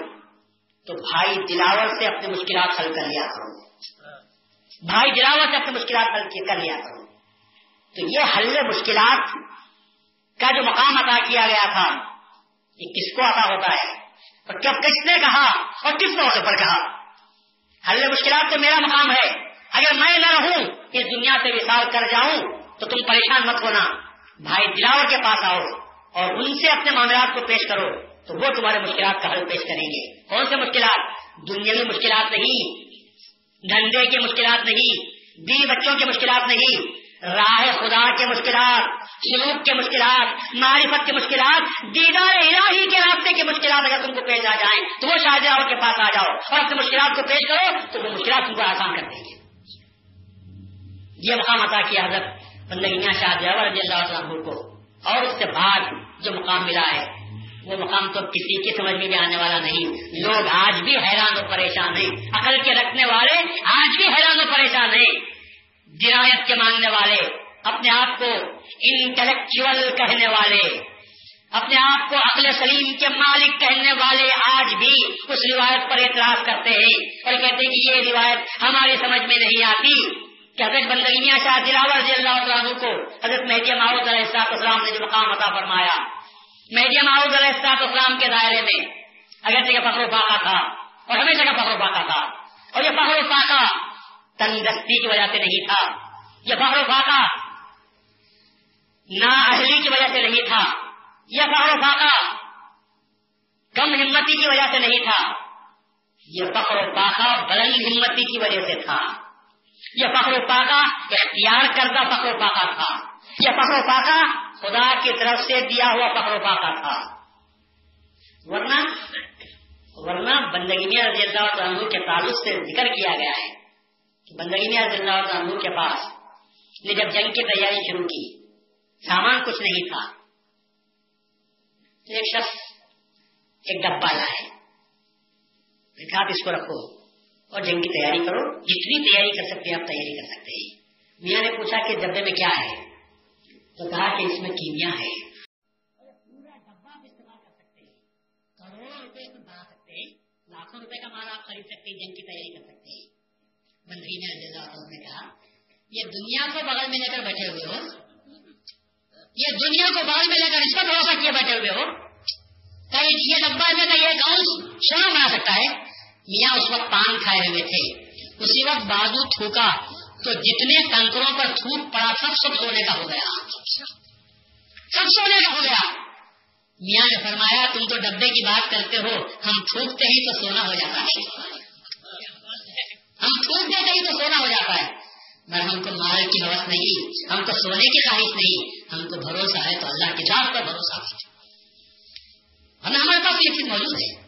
تو بھائی دلاور سے اپنی مشکلات حل کر لیا کرو۔ بھائی دلاور سے اپنی مشکلات حل کر لیا کرو۔ تو یہ حل مشکلات کا جو مقام عطا کیا گیا تھا، یہ کس کو عطا ہوتا ہے؟ اور کب کس نے کہا اور کس موقع پر کہا؟ حل مشکلات تو میرا مقام ہے۔ اگر میں نہ رہوں، اس دنیا سے وشال کر جاؤں، تو تم پریشان مت ہونا۔ بھائی دلاور کے پاس آؤ اور ان سے اپنے معاملات کو پیش کرو، تو وہ تمہارے مشکلات کا حل پیش کریں گے۔ کون سے مشکلات؟ دنیا مشکلات نہیں، دھندے کی مشکلات نہیں، بیوی بچوں کی مشکلات نہیں راہ خدا کے مشکلات، سلوک کے مشکلات، معرفت کے مشکلات، دیدار الہی کے راستے کی مشکلات اگر تم کو پیش آ جائیں، تو وہ شاہجہاں کے پاس آ جاؤ اور اپنے مشکلات کو پیش کرو، تو وہ مشکلات تم کو آسان کر دیں گے۔ یہ مقام عطا کیا حضرت بندگیاں شاہجہاں رضی اللہ عنہ کو۔ اور اس سے بعد جو مقام ملا ہے، وہ مقام تو کسی کی سمجھ میں بھی آنے والا نہیں۔ لوگ آج بھی حیران و پریشان ہیں، عقل کے رکھنے والے آج بھی حیران و پریشان ہیں۔ درایت کے مانگنے والے، اپنے آپ کو انٹلیکچل کہنے والے، اپنے آپ کو عقل سلیم کے مالک کہنے والے آج بھی اس روایت پر اعتراض کرتے ہیں اور کہتے ہیں کہ یہ روایت ہماری سمجھ میں نہیں آتی۔ کہ حضرت بندگیاں شاہ دلاور رضی اللہ عنہ کو حضرت مہدی معاوض علیہ السلام نے جو مقام عطا فرمایا، مہدی معاوض علیہ السلام کے دائرے میں اگر جگہ فخر و فاقہ تھا اور ہمیشہ کا فخر و فاقہ تھا اور یہ فخر و فاقہ تندرستی کی وجہ سے نہیں تھا یہ فخر و فاقہ نا اہلی کی وجہ سے نہیں تھا یہ فخر و فاقہ کم ہمتی کی وجہ سے نہیں تھا یہ فخر و فاقہ بلند ہمتی کی وجہ سے تھا یہ فخر و پاکا اختیار کردہ فخر و پاکا تھا یہ فخر و پاکا خدا کی طرف سے دیا ہوا فخر و پاکا تھا۔ ورنہ ورنہ بندگی میں رضی اللہ عنہ کے تعلق سے ذکر کیا گیا ہے۔ کہ بندگی اللہ عنہ کے پاس۔ نے جب جنگ کی تیاری شروع کی، سامان کچھ نہیں تھا۔ ایک شخص، ایک ڈبا لائے آپ اس کو رکھو اور جنگ کی تیاری کرو۔ جتنی تیاری کر سکتے ہیں، آپ تیاری کر سکتے ہیں۔ میاں نے پوچھا کہ ڈبے میں کیا ہے؟ تو کہا کہ اس میں کیمیا ہے۔ پورا ڈبا آپ استعمال کر سکتے ہیں۔ کروڑوں روپے بنا سکتے ہیں۔ لاکھوں روپے کا مال آپ خرید سکتے ہیں، جنگ کی تیاری کر سکتے ہیں۔ منتری نے نے کہا یہ دنیا کو بغل میں لے کر بیٹھے ہوئے ہو یہ دنیا کو بغل میں لے کر اس کا بھروسہ کیے بیٹھے ہوئے ہو یہ ڈبا میں یہ گاؤں سونا بنا سکتا ہے میاں اس وقت پان کھائے ہوئے تھے اسی وقت بازو تھوکا تو جتنے کنکروں پر تھوک پڑا سب سب سونے کا ہو گیا سب سونے کا ہو گیا میاں نے فرمایا تم تو ڈبے کی بات کرتے ہو ہم تھوکتے ہی تو سونا ہو جاتا ہے ہم تھوک دیتے ہی تو سونا ہو جاتا ہے۔ مگر ہم کو مال کی حوث نہیں، ہم کو سونے کی خواہش نہیں، ہم کو بھروسہ ہے تو اللہ کی ذات پر بھروسہ ہے ہمارے پاس یہ چیز موجود ہے۔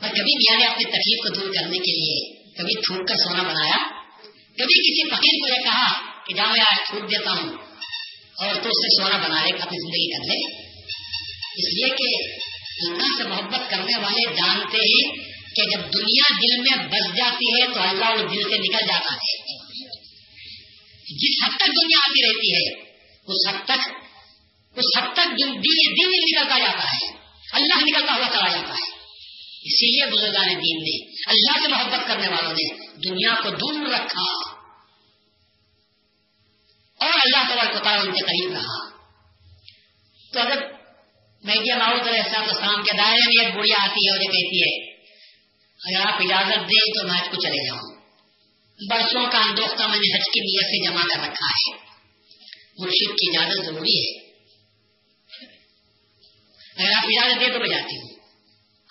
اور کبھی میاں نے اپنی تکلیف کو دور کرنے کے لیے کبھی تھوک کر سونا بنایا؟ کبھی کسی فقیر کو یہ کہا کہ جا میں آج تھوک دیتا ہوں اور تو اس سے سونا بنا لے، اپنی زندگی کر لے۔ اس لیے کہ اللہ سے محبت کرنے والے جانتے ہیں کہ جب دنیا دل میں بس جاتی ہے تو اللہ اس دل سے نکل جاتا ہے۔ جس حد تک دنیا آتی رہتی ہے، اس حد تک، اس حد تک دل نکلتا جاتا ہے۔ اللہ نکلتا ہوا چلا جاتا ہے۔ اسی لیے بزرگان دین نے، اللہ سے محبت کرنے والوں نے دنیا کو دور رکھا۔ اور اللہ تعالیٰ کو تعالیٰ ان کے قریب رہا۔ تو اگر میڈیا محمود علیہ السلام السلام کے دائرے میں ایک بڑھیا آتی ہے اور یہ کہتی ہے اگر آپ اجازت دیں تو میں کو چلے جاؤں۔ برسوں کا اندوختہ میں نے حج کی نیت سے جمع کر رکھا ہے۔ مرشید کی اجازت ضروری ہے۔ اگر آپ اجازت دیں تو میں جاتی ہوں۔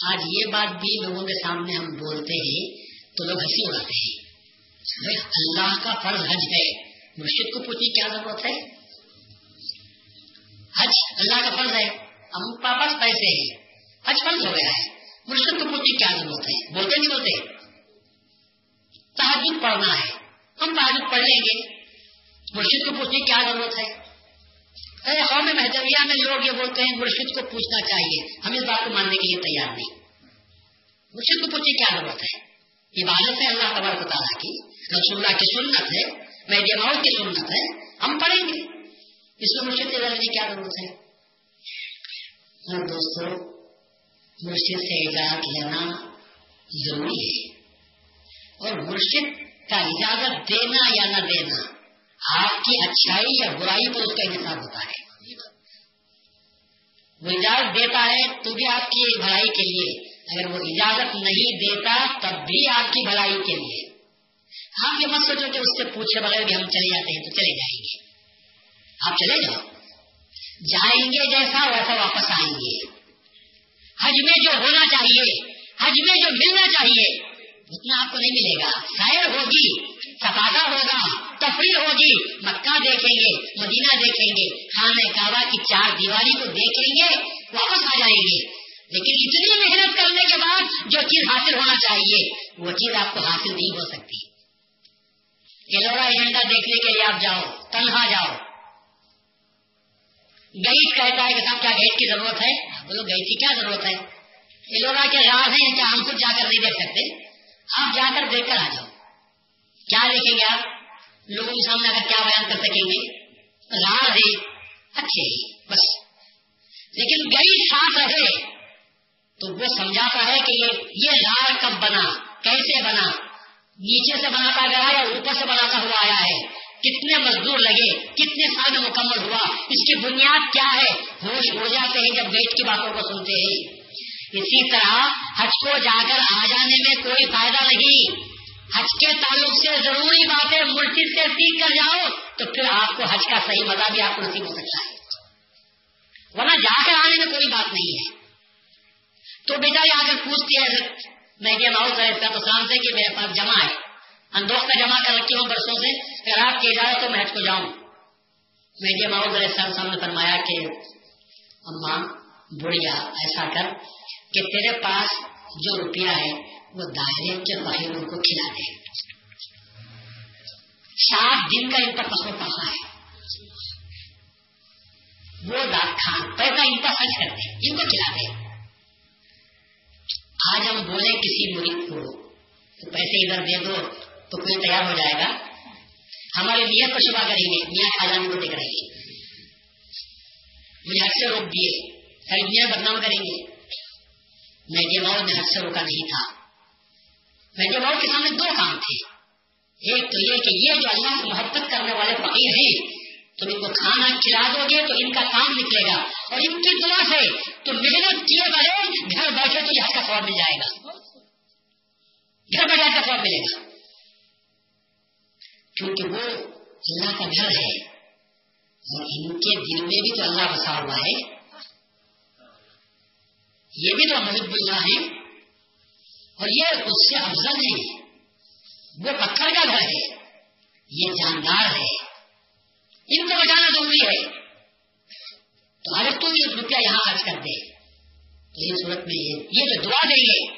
آج یہ بات بھی لوگوں کے سامنے ہم بولتے ہیں تو لوگ ہنسی اڑاتے ہیں۔ اللہ کا فرض حج ہے، مرشد کو پوچھنے کیا ضرورت ہے؟ حج اللہ کا فرض ہے، ہم پاپس پیسے ہیں۔ حج فرض ہو گیا ہے۔ مرشد کو پوچھنے کیا ضرورت ہے؟ بولتے نہیں بولتے تحجد پڑھنا ہے۔ ہم تعلق پڑھ لیں گے۔ مرشد کو پوچھنے کی کیا ضرورت ہے؟ ارے قوم ہاں، محدویہ میں لوگ یہ بولتے ہیں، مرشد کو پوچھنا چاہیے۔ ہم اس بات کو ماننے کے لیے تیار نہیں۔ مرشد کو پوچھنے کیا ضرورت ہے؟ عبادت ہے اللہ تبارک تعالیٰ کی۔ رسول اللہ کی سنت ہے۔ میڈیا ماحول کی سنت ہے۔ ہم پڑھیں گے۔ اس میں مرشد کے کی کیا ضرورت ہے؟ اور دوستو مرشد سے اجازت لینا ضروری ہے۔ اور مرشد کا اجازت دینا یا نہ دینا آپ کی اچھائی یا برائی پر اس کا انحصار ہوتا ہے۔ وہ اجازت دیتا ہے تو بھی آپ کی بھلائی کے لیے، اگر وہ اجازت نہیں دیتا تب بھی آپ کی بھلائی کے لیے۔ آپ یہ مت سوچو کہ اس سے پوچھے بغیر بھی ہم چلے جاتے ہیں تو چلے جائیں گے۔ آپ چلے جاؤ۔ جائیں گے جیسا ویسا واپس آئیں گے۔ حج میں جو ہونا چاہیے، حج میں جو ملنا چاہیے، اتنا آپ کو نہیں ملے گا۔ سیر ہوگی تقاضا ہوگا، تفریح ہوگی، مکہ دیکھیں گے، مدینہ دیکھیں گے، خانہ کعبہ کی چار دیواری کو دیکھیں گے، واپس آ جائیں گے۔ لیکن اتنی محنت کرنے کے بعد جو چیز حاصل ہونا چاہیے، وہ چیز آپ کو حاصل نہیں ہو سکتی۔ ایلورا ایجنڈا دیکھنے کے لیے آپ جاؤ، تنہا جاؤ۔ گئیٹ کہتا ہے کہ صاحب کیا گیٹ کی ضرورت ہے؟ بولو گئیٹ کی کیا ضرورت ہے؟ ایلورا کے راز ہیں کیا ہم خود جا کر نہیں دیکھ سکتے۔ آپ جا کر دیکھ کر آ جاؤ۔ کیا دیکھیں گے آپ؟ لوگوں کے سامنے اگر کیا بیان کر سکیں گے؟ راز ہے اچھے بس۔ لیکن گئی ساتھ رہے تو وہ سمجھاتا ہے کہ یہ لال کب بنا؟ کیسے بنا؟ نیچے سے بناتا گیا یا اوپر سے بناتا ہوا آیا ہے؟ کتنے مزدور لگے، کتنے سال میں مکمل ہوا، اس کی بنیاد کیا ہے؟ ہوش ہو جاتے ہیں جب بیٹ کی باتوں کو سنتے ہیں۔ اسی طرح حج کو جا کر آ جانے میں کوئی فائدہ نہیں۔ حج کے تعلق سے ضروری باتیں مرشد سے سیکھ کر جاؤ، تو پھر آپ کو حج کا صحیح مزہ بھی آپ کو نصیب ہو سکتا ہے۔ ورنہ جا کر آنے میں کوئی بات نہیں ہے۔ تو بیٹا، یہ آ کر پوچھتی ہے میں یہ ماؤ کا تو سے کہ میرے پاس جمع ہے۔ اندوختہ جمع کر رکھی ہوں برسوں سے۔ اگر آپ کی اجازت تو میں حج کو جاؤں۔ میں یہ ماؤ صاحب نے فرمایا کہ اماں بڑھیا ایسا کر کہ تیرے پاس جو روپیہ ہے، وہ دائرے کے باہر ان کو کھلا دے۔ سات دن کا ان پر پسو پڑا ہے۔ وہ کھان، پیسہ ان پر خرچ کرتے ان کو کھلا دے۔ آج ہم بولے کسی مرید کو، تو پیسے ادھر دے دو تو کوئی تیار ہو جائے گا۔ ہمارے نیت کو شبہ کریں گے، میاں خاجان کو دیکھ رہے گی مجھے حد سے روک دیے، ساری میاں بدنام کریں گے۔ میں جماؤ میں حد سے روکا نہیں تھا۔ میں جماؤ کے سامنے دو کام تھے۔ ایک تو یہ کہ یہ جو اللہ سے محبت کرنے والے فقیر ہیں، تم ان کو کھانا کھلا دو گے تو ان کا کام نکلے گا۔ اور ان کی دعا سے تو محنت کیے بغیر گھر بیٹھے تو یہاں کا سواب مل جائے گا۔ گھر بیٹھے کا سواب ملے گا۔ کیونکہ وہ اللہ کا گھر ہے۔ اور ان کے دل میں بھی تو اللہ بسا ہوا ہے۔ یہ بھی تو محب اللہ ہے اور یہ اس سے افضل ہے وہ پتھر کا گھر ہے۔ یہ جاندار ہے۔ ان کو بچانا ضروری ہے۔ تو اگر تم یہ روپیہ یہاں خرچ کر دے۔ تو یہ صورت میں یہ جو دعا دیں گے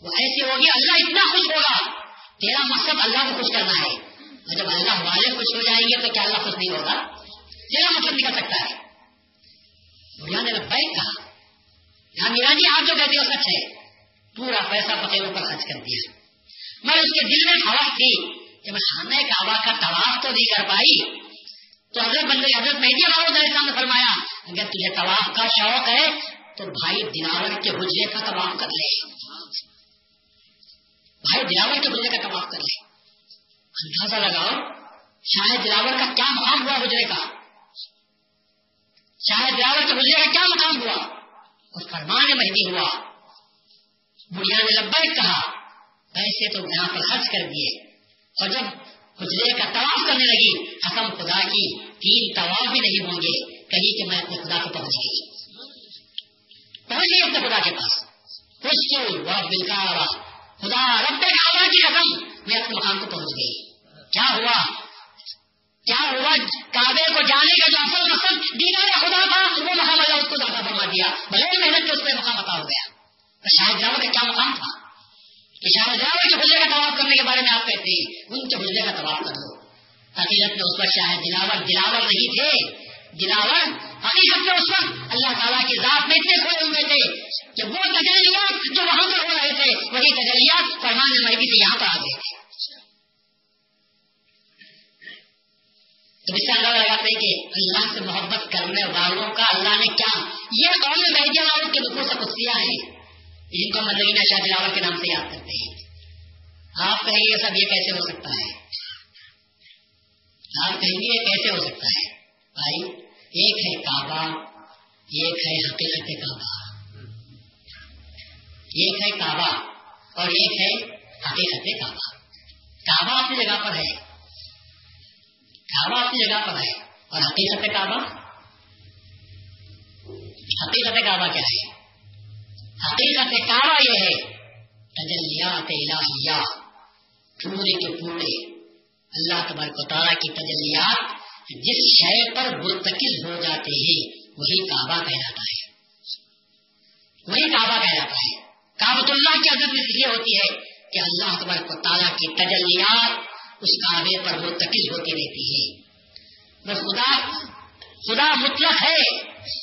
وہ ایسے ہوگی اللہ اتنا خوش ہوگا۔ تیرا مقصد اللہ کو خوش کرنا ہے۔ جب اللہ والے خوش ہو جائیں گے تو کیا اللہ خوش نہیں ہوگا؟ تیرا مطلب نکل سکتا ہے۔ نے بینک کہا یہاں میرا جی آپ جو کہتے ہو سچ ہے پورا پیسہ فقیروں پر خرچ کر دیا۔ میں اس کے دل میں خواہ تھی کہ میں خانہ کعبہ کا طواف تو نہیں کر پائی۔ تو حضرت بندے حضرت مہدی علیہ السلام نے فرمایا اگر تجھے طواف کا شوق ہے، تو بھائی دلاور کے حجرے کا طواف کر لے۔ بھائی دلاور کے حجرے کا طواف کر لے۔ اندازہ لگاؤ۔ شاید دلاور کا کیا مقام ہوا حجرے کا؟ شاید دلاور کے حجرے کا کیا مقام ہوا؟ اور فرمان مہدی ہوا۔ بڑھیا نے لبیک کہا، پیسے تو یہاں پر خرچ کر دیے۔ اور جب حجرے کا طواف کرنے لگی حسم خدا کی، تین طواف بھی نہیں ہوں گے۔ کہیں کہ میں اپنے خدا کو پہنچ گئی۔ پہنچ گئی اپنے خدا کے پاس۔ خوش بلکارا خدا رب کعبہ کی رقم میں اپنے مقام کو پہنچ گئی۔ کیا ہوا؟ کیا ہوا؟ کعبے کو جانے کا جو اصل مقصد دیدار خدا تھا، وہ مقام اللہ اس کو زیادہ فرما دیا۔ بھلے محنت کے اس پہ مقام عطا ہو گیا۔ شاید جاؤ کا کیا مقام تھا؟ کہ شاہجہاں کے حجرے کا طواف کرنے کے بارے میں آپ کہتے ہیں، ان کے حجرے کا طواف کر دو۔ حقیقت میں اس وقت شاہ دلاور دلاور نہیں تھے دلاور حقیقت میں اس وقت اللہ تعالیٰ کی ذات میں اتنے کھڑے ہوئے تھے۔ کہ وہ تجلیات جو وہاں پر ہو رہے تھے، وہی تجلیات فرمان مہدی سے یہاں پر آ گئے۔ تو اس سے اندازہ لگاتے ہیں کہ اللہ سے محبت کرنے والوں کا اللہ نے کیا؟ یہ قوم مہدی والوں کے دکھوں سے کچھ دیا ہے۔ جن کو مدینہ شاہ دلاور کے نام سے یاد کرتے ہیں۔ آپ کہیں گے سب یہ کیسے ہو سکتا ہے؟ آپ کہیں گے یہ کیسے ہو سکتا ہے؟ بھائی، ایک ہے کعبہ، ایک ہے حقیقت کعبہ۔ ایک ہے کعبہ اور ایک ہے حقیقت کعبہ۔ کعبہ اپنی جگہ پر ہے۔ کعبہ اپنی جگہ پر ہے اور حقیقت کعبہ حقیقت کعبہ کیا ہے حقیقت کعبہ یہ ہے تجلیات الہیہ پورے کے پورے اللہ تبارک و تعالیٰ کی تجلیات جس شہر پر مرتکز ہو جاتے ہیں وہی کعبہ کہلاتا ہے وہی کعبہ کہلاتا ہے کابت اللہ کی عزت اس لیے ہوتی ہے کہ اللہ تبارک و تعالیٰ کی تجلیات اس کعبے پر مرتکز ہوتی رہتی ہے۔ وہ خدا خدا مطلق ہے۔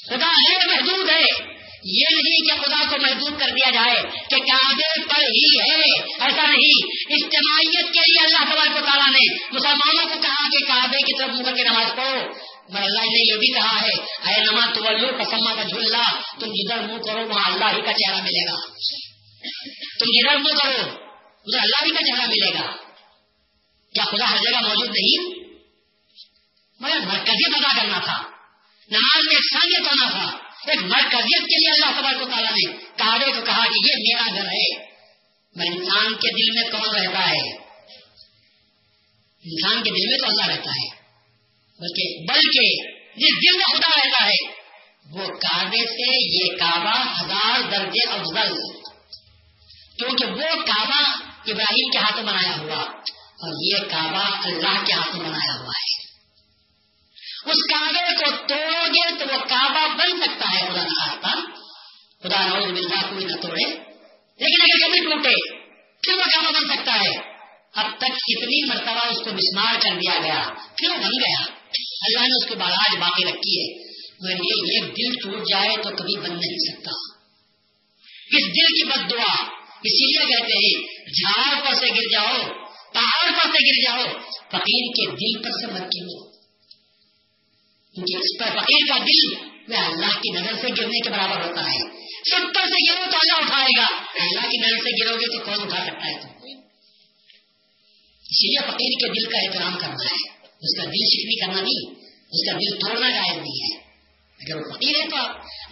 خدا غیر محدود ہے۔ یہ نہیں کہ خدا کو محدود کر دیا جائے کہ کعبے پر ہی ہے۔ ایسا نہیں۔ اجتماعیت کے لیے اللہ تبارک و تعالیٰ نے مسلمانوں کو کہا کہ کعبے کی طرف منہ کر کے نماز پڑھو۔ اللہ نے یہ بھی کہا ہے، اے نما تو پسما کا جھولنا تم جدھر منہ کرو وہاں اللہ ہی کا چہرہ ملے گا۔ تم جدھر منہ کرو، ادھر اللہ ہی کا چہرہ ملے گا۔ کیا خدا ہر جگہ موجود نہیں؟ مگر مرکزیت ادا کرنا تھا۔ نماز میں یکسانیت ہونا تھا۔ ایک مرکزیت کے لیے اللہ تبارک تعالیٰ نے کعبے کو کہا کہ یہ میرا گھر ہے۔ میں انسان کے دل میں کون رہتا ہے؟ انسان کے دل میں تو اللہ رہتا ہے۔ بلکہ بلکہ جس دل میں خدا رہتا ہے، وہ کعبے سے یہ کعبہ ہزار درجے افضل۔ کیونکہ وہ کعبہ ابراہیم کے ہاتھوں بنایا ہوا۔ اور یہ کعبہ اللہ کے ہاتھوں بنایا ہوا ہے۔ اس کعبے کو توڑو گے تو وہ کعبہ بن سکتا ہے، خدا نہ خدا نوز ملتا کوئی نہ توڑے۔ لیکن اگر کبھی ٹوٹے، پھر وہ کعبہ بن سکتا ہے۔ اب تک کتنی مرتبہ اس کو مسمار کر دیا گیا، پھر بن گیا۔ اللہ نے اس کی باراج باقی رکھی ہے۔ مگر یہ ایک دل ٹوٹ جائے تو کبھی بن نہیں سکتا۔ اس دل کی بد دعا، اسی لیے کہتے ہیں، جھاڑ پر سے گر جاؤ۔ پہاڑ پر سے گر جاؤ، فقیر کے دل پر سے مت گرو کیونکہ اس پر فقیر کا دل وہ اللہ کی نظر سے گرنے کے برابر ہوتا ہے۔ ستر سے گرو تو اللہ اٹھائے گا۔ اللہ کی نظر سے گرو گے تو کون اٹھا سکتا ہے؟ تم اسی لیے فقیر کے دل کا احترام کرنا ہے۔ اس کا دل شکنی کرنا نہیں، اس کا دل توڑنا جائز نہیں ہے۔ اگر وہ فقیر ہے تو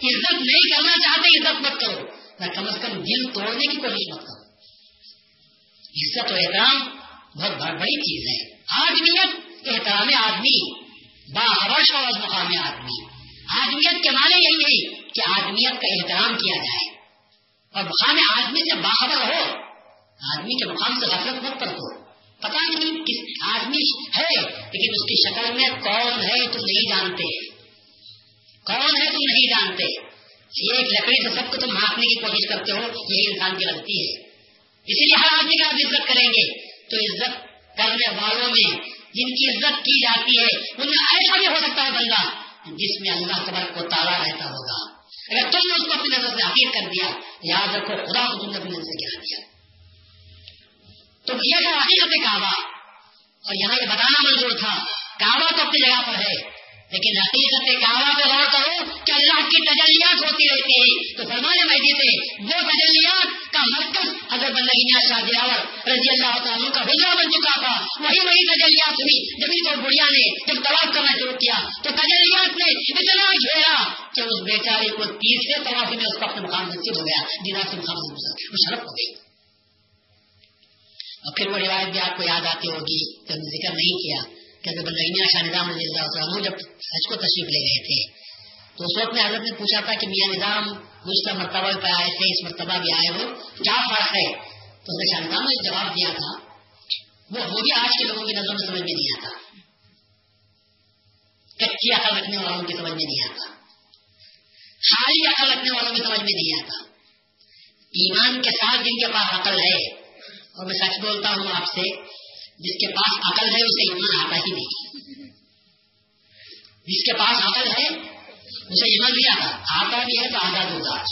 عزت نہیں کرنا چاہتے، عزت مت کرو۔ نہ کم از کم دل توڑنے کی کوشش مت کرو عزت و احترام بہت بڑی چیز ہے۔ آدمیت احترام آدمی باہرش اور مقام آدمی۔ آدمیت کے معنی یہی ہے کہ آدمیت کا احترام کیا جائے۔ اور مقام آدمی سے باخبر ہو۔ آدمی کے مقام سے غفلت مت پر ہو۔ پتا نہیں کس آدمی ہے، لیکن اس کی شکل میں کون ہے تم نہیں جانتے۔ کون ہے تم نہیں جانتے؟ ایک لکڑی سے سب کو تم ہانکنے کی کوشش کرتے ہو، یہی انسان کی غلطی ہے۔ اسی لیے ہر آدمی کا آپ عزت کریں گے۔ تو عزت کرنے والوں میں جن کی عزت کی جاتی ہے، ان میں ایسا بھی ہو سکتا ہے بندہ۔ جس میں اللہ قبر کو تالا رہتا ہوگا۔ اگر تم نے اس کو اپنی نظر سے حقیق کر دیا، یاد رکھو، خدا کو تم نے اپنی نظر سے گرا دیا۔ تو یہ ہے حقیقت کعبہ۔ اور یہاں یہ بتانا منظور تھا، کعبہ تو اپنی جگہ پر ہے۔ لیکن حقیقت کعبہ پہ غور کرو کہ اللہ کی تجلیات ہوتی رہتی ہیں۔ تو فرمانے مہدی سے وہ تجلیات کا مرکز اگر بندگینیا شاہ جاور رضی اللہ تعالیٰ کا بجا بن چکا تھا۔ وہی وہی تجلیات ہوئی۔ جب ان کو بڑھیا نے جب طواف کرنا شروع کیا تو تجلیات نے اتنا گھیرا کہ اس بیچارے کو تیسرے طواف میں اس کو اپنے مقام نصیب ہو گیا۔ جنا سے مقام وہ شرف ہو گئی اور پھر وہ روایت بھی آپ کو یاد آتی ہوگی کہ ذکر نہیں کیا۔ کہ بندگینیا شاہ نظام رضی اللہ تعالیٰ جب حج کو تشریف لے گئے تھے۔ تو اس وقت میں حضرت نے پوچھا تھا کہ میاں نظام گزشتہ مرتبہ پہ آئے تھے، اس مرتبہ بھی آئے ہو، کیا فرق ہے؟ تو نے شاہ نظام نے جواب دیا تھا، وہ وہ بھی آج کے لوگوں کی نظر میں سمجھ میں نہیں آتا۔ کچی عقل رکھنے والوں کی سمجھ میں نہیں آتا۔ خالی عقل رکھنے والوں کی سمجھ میں نہیں آتا۔ ایمان کے ساتھ جن کے پاس عقل ہے، اور میں سچ بولتا ہوں آپ سے جس کے پاس عقل ہے، اسے ایمان آتا ہی نہیں۔ جس کے پاس عقل ہے، اسے ایمان نہیں آتا۔ آتا بھی ہے تو آزاد ہوتا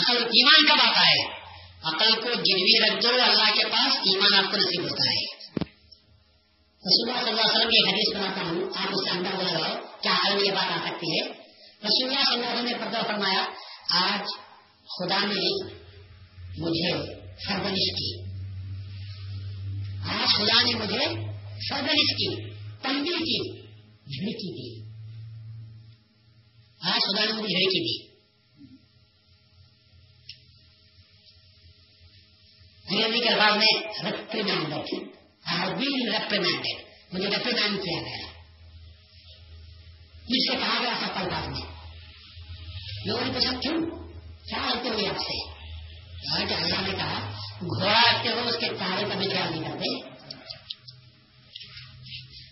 عقل، ایمان کب آتا ہے؟ عقل کو گروی رکھ دو اللہ کے پاس ایمان آپ کو نصیب ہوتا ہے۔ رسول اللہ صلی اللہ علیہ وسلم کی حدیث بناتا ہوں۔ آپ اس سے اندر لگاؤ کیا عقل میں یہ بات آ سکتی ہے؟ رسول اللہ صلی اللہ علیہ وسلم نے پردہ فرمایا، آج خدا نے مجھے سرگنش کی۔ آج خدا نے مجھے سرگنش کی تنگی کی، جھڑکی دی۔ آج خدا نے مجھے جھڑکی دی۔ ہاں، انگریزی کے الفاظ میں ریپریمینڈ ریپریمینڈیڈ مجھے ریپریمینڈ کیا گیا۔ جس سے کہا گیا سفل بات میں۔ لوگوں نے پوچھا، کیوں؟ کیا ہوتے ہوئے آپ سے کہ اللہ نے کہا، گھوڑا رکھتے ہو اس کے تارے کا بھی خیال نہیں کرتے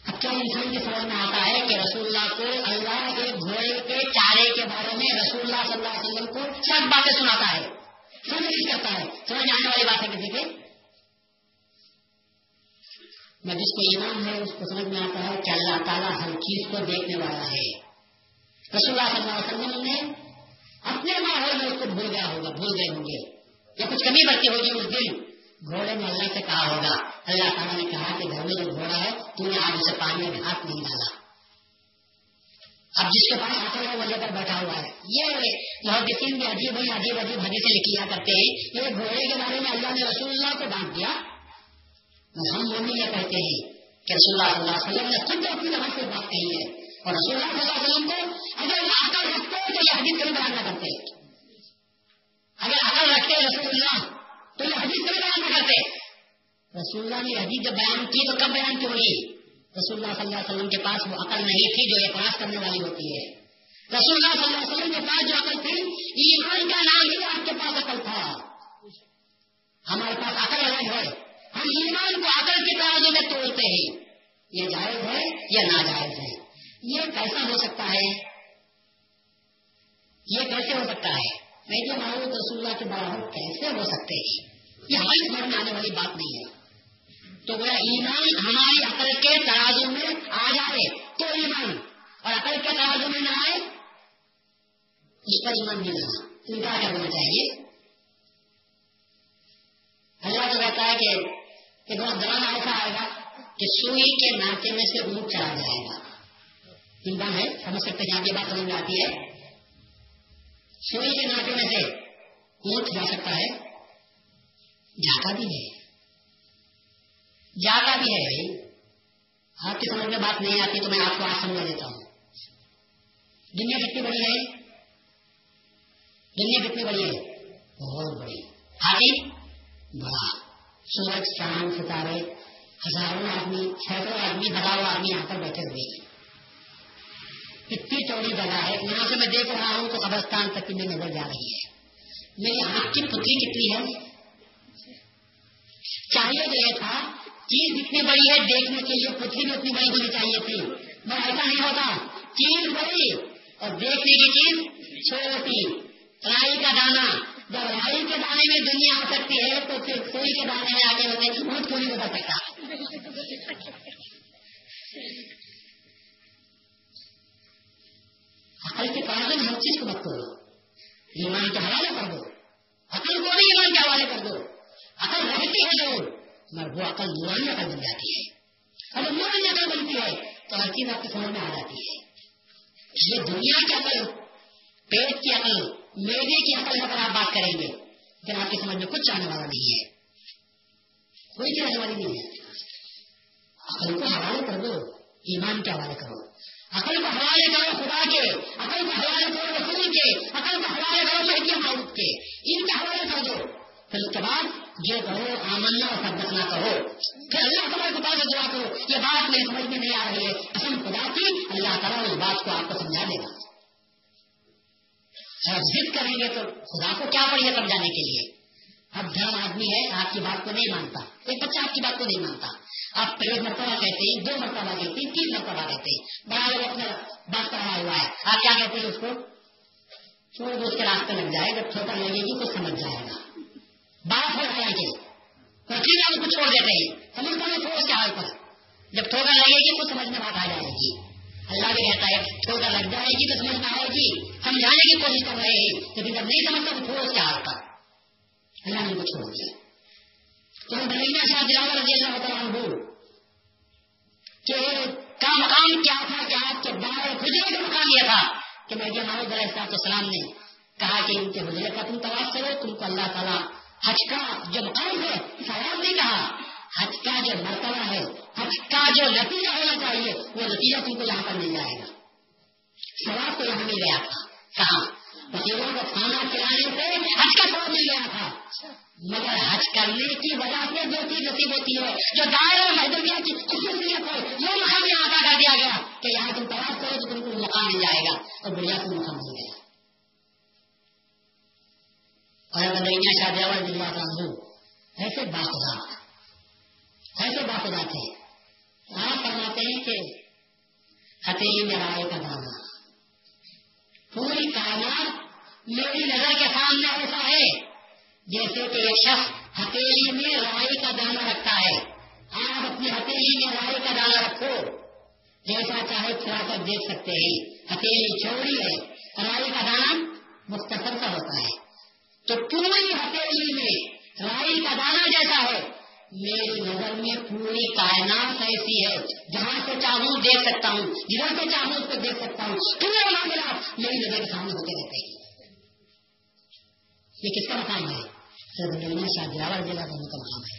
اب کیا انسان کی سمجھ میں آتا ہے کہ رسول اللہ کو اللہ کے گھوڑے کے چارے کے بارے میں رسول اللہ صلی اللہ علیہ وسلم کو سب باتیں سناتا ہے۔ سمجھ نہیں کرتا ہے۔ سمجھ آنے والی بات ہے کسی کے میں جس کو ایمان ہے، اس کو سمجھ میں آتا ہے کہ اللہ تعالیٰ ہر چیز کو دیکھنے والا ہے۔ رسول اللہ صلی اللہ علیہ وسلم نے اپنے ماحول میں اس کو بھول گیا ہوگا، بھول گئے ہوں گے۔ یا کچھ کمی برتی ہوگی اس دن؟ گھوڑے نے اللہ سے کہا ہوگا، اللہ تعالیٰ نے کہا کہ گھر میں جو گھوڑا ہے تو نے آج اسے پانی میں ہاتھ نہیں ڈالا۔ اب جس کے پاس آتا ہے وہ لے کر بیٹھا ہوا ہے۔ یہ محدثین بھی عجیب ہے عجیب عجیب حدیثیں لکھیا کرتے ہیں۔ یہ گھوڑے کے بارے میں اللہ نے رسول اللہ کو ڈانٹ دیا۔ ہم وہ یہ کہتے ہیں کہ رسول اللہ صلی اللہ علیہ وسلم نے خود اپنی طرح سے بات کہی ہے۔ اور رسول اللہ صلی اللہ علیہ وسلم کو اگر عقل رکھتے تو یہ حدیث کبھی بیان نہ کرتے اگر عقل رکھتے رسول اللہ، تو یہ حدیث کبھی بیان نہ کرتے رسول اللہ نے حدیث جب بیان کی تو کب بیان کیوں نہیں رسول اللہ صلی اللہ علیہ وسلم کے پاس وہ عقل نہیں تھی جو اعتراض کرنے والی ہوتی ہے۔ رسول اللہ صلی اللہ علیہ وسلم کے پاس جو عقل تھی ایمان کا نام ہی آپ کے پاس عقل تھا۔ ہمارے پاس عقل الگ ہے۔ ہم ایمان کو عقل کے ترازو میں توڑتے ہیں۔ یہ جائز ہے یا ناجائز ہے؟ یہ کیسا ہو سکتا ہے؟ یہ کیسے ہو سکتا ہے؟ میں جو رسول اللہ کے برابر کیسے ہو سکتے ہیں؟ یہ ہماری سمجھ میں آنے والی بات نہیں ہے۔ تو وہ ایمان ہماری عقل کے ترازو میں آ جائے تو ایمان۔ اور عقل کے ترازو میں نہ آئے اس پر ایمان نہیں لانا۔ انکار کر دینا چاہیے اللہ تو کہتا ہے کہ کہ بہت زمانہ ایسا آئے گا کہ سوئی کے ناچے میں سے اونٹ چلا جائے گا۔ امکان ہے، سمجھ سکتے ہیں یہ بات سمجھ میں آتی ہے؟ سوئی کے ناچے میں سے اونٹ جا سکتا ہے۔ جاتا بھی ہے۔ جاتا بھی ہے بھائی۔ آپ کی سمجھ میں بات نہیں آتی تو میں آپ کو آج سمجھا دیتا ہوں۔ دنیا کتنی بڑی ہے؟ دنیا کتنی بڑی ہے؟ بہت بڑی۔ آگے بڑا۔ سورج، چاند، ستارے، ہزاروں آدمی سینکڑوں آدمی، ہزاروں آدمی یہاں پر بیٹھے ہوئے ہیں۔ اتنی چوڑی جگہ ہے، یہاں سے میں دیکھ رہا ہوں تو قبرستان تک کی میں نظر جا رہی ہے۔ میری آنکھ کی پتلی کتنی ہے؟ چاہیے جو یہ تھا، چیز اتنی بڑی ہے، دیکھنے کے لیے پتلی بھی اتنی بڑی ہونی چاہیے تھی۔ میں ایسا نہیں ہوتا، چیز بڑی اور دیکھنے کی چیز چھوٹی۔ رائی کا دانا، جب رائی کے دانے میں دنیا آ سکتی ہے، تو پھر کوئی کے دانے میں آگے ہونے کی بہت کوئی نہیں بتا سکتا؟ عقل کے ہر چیز کو مت کرو۔ ایمان کے حوالے کر دو۔ عقل کو بھی ایمان کے حوالے کر دو۔ عقل رہتی ہے ضرور مگر وہ عقل نورانی عقل بن جاتی ہے۔ اگر نورانی عقل بنتی ہے تو ہر چیز آپ کی سمجھ میں آ جاتی ہے۔ یہ دنیا کی عقل، پیٹ کی عقل میرے کی عقل اگر آپ بات کریں گے، پھر آپ کی سمجھ میں کچھ آنے والا نہیں ہے۔ کوئی چیز آنے والی نہیں ہے۔ عقل کو حوالے کر دو، ایمان کے حوالے کرو۔ عقل کو حوالے کرو خدا کے، عقل کو حوالے کرو رسول کے، عقل کو حوالے کرو مہدی معروف کے۔ ان کے حوالے کر دو۔ پھر اس کے بعد جو کہو، آمنا اور سبنا کہو۔ پھر اللہ تعالیٰ کے پاس دعا کرو، یہ بات میری سمجھ میں نہیں آ رہی ہے۔ اصل خدا کی اللہ تعالیٰ اس بات کو آپ کو سمجھا دے گا۔ ضد کریں گے تو خدا کو کیا پڑی ہے سمجھانے کے لیے؟ اب دھرم آدمی ہے، آپ کی بات کو نہیں مانتا۔ ایک بچہ آپ کی بات کو نہیں مانتا۔ آپ پہلے مرتبہ کہتے ہیں، دو مرتبہ کہتے ہیں، تین مرتبہ کہتے ہیں۔ بڑا لوگ اپنا بات کرا ہوا ہے۔ آپ کیا کہتے ہیں اس کو؟ چھوڑ دو، اس کے راستے لگ جائے، جب چھوٹا لگے گی تو سمجھ جائے گا۔ بات ہو جائے گی۔ پرتھوی کو چھوڑ دیتے ہیں۔ سمجھتا میں تھوڑا سے حال پر۔ جب ٹھوکر لگے گی تو سمجھ میں بات آ جائے گی۔ اللہ بھی کہتا ہے ٹھوکر لگ جائے گی تو سمجھ میں آئے گی۔ سمجھانے کی کوشش کر رہے ہیں، لیکن جب نہیں سمجھتا تو تھوڑا سے حال پر۔ اللہ نے ان کو چھوڑ دیا تو بلینا شاہ دلاور رضی اللہ تعالیٰ عنہ کہ کا مقام کیا تھا کہ آپ کے دار حجرے کا مقام یہ تھا کہ میں جب محمد علیہ السلام نے کہا کہ ان کے حجرے کا تم تلاش کرو، تم کو اللہ تعالیٰ حج کا جو مقام ہے سوال نہیں کہا، حج کا جو مرتبہ ہے، حج کا جو نتیجہ ہونا چاہیے، وہ نتیجہ تم کو یہاں پر مل جائے گا۔ سوال تو یہاں مل گیا تھا۔ کہاں؟ وکیلوں کو کھانا کھلانے سے حج کا سوال مل گیا تھا۔ مگر حج کرنے کی وجہ سے جو چیز نصیب ہوتی ہے، جو دائر اور محدودیہ کی خصوصیت ہے، وہ مقام یہاں ادا کر دیا گیا کہ یہاں تم تلاش کرو تو تم کو مقام مل جائے گا اور بڑھیا کو مقام مل گیا اور بدرینیا شاہ جاور دلوا کا ہوں ایسے باخدا ایسے باخدا تھے آپ فرماتے ہیں کہ ہتھیلی میں رائے کا دانا پوری کائنات میری نظر کے سامنے ایسا ہے جیسے کہ ایک شخص ہتھیلی میں رائی کا دانا رکھتا ہے۔ آپ اپنی ہتھیلی میں رائی کا دانا رکھو۔ جیسا چاہے تھوڑا کر دیکھ سکتے ہیں۔ ہتھیلی چوڑی ہے۔ رائی کا دانا مختصر کا ہوتا ہے۔ تو پوری ہتھیلی میں رائی کا دانا جیسا ہے۔ میری نظر میں پوری کائنات ایسی ہے، جہاں سے چاہوں دیکھ سکتا ہوں جدھر سے چاہوں اس کو دیکھ سکتا ہوں پورے معاملات میری نظر کے سامنے ہوتے رہتے ہیں۔ یہ کس کا مقام ہے؟ شاہ جلاور ضلع کا مقام ہے۔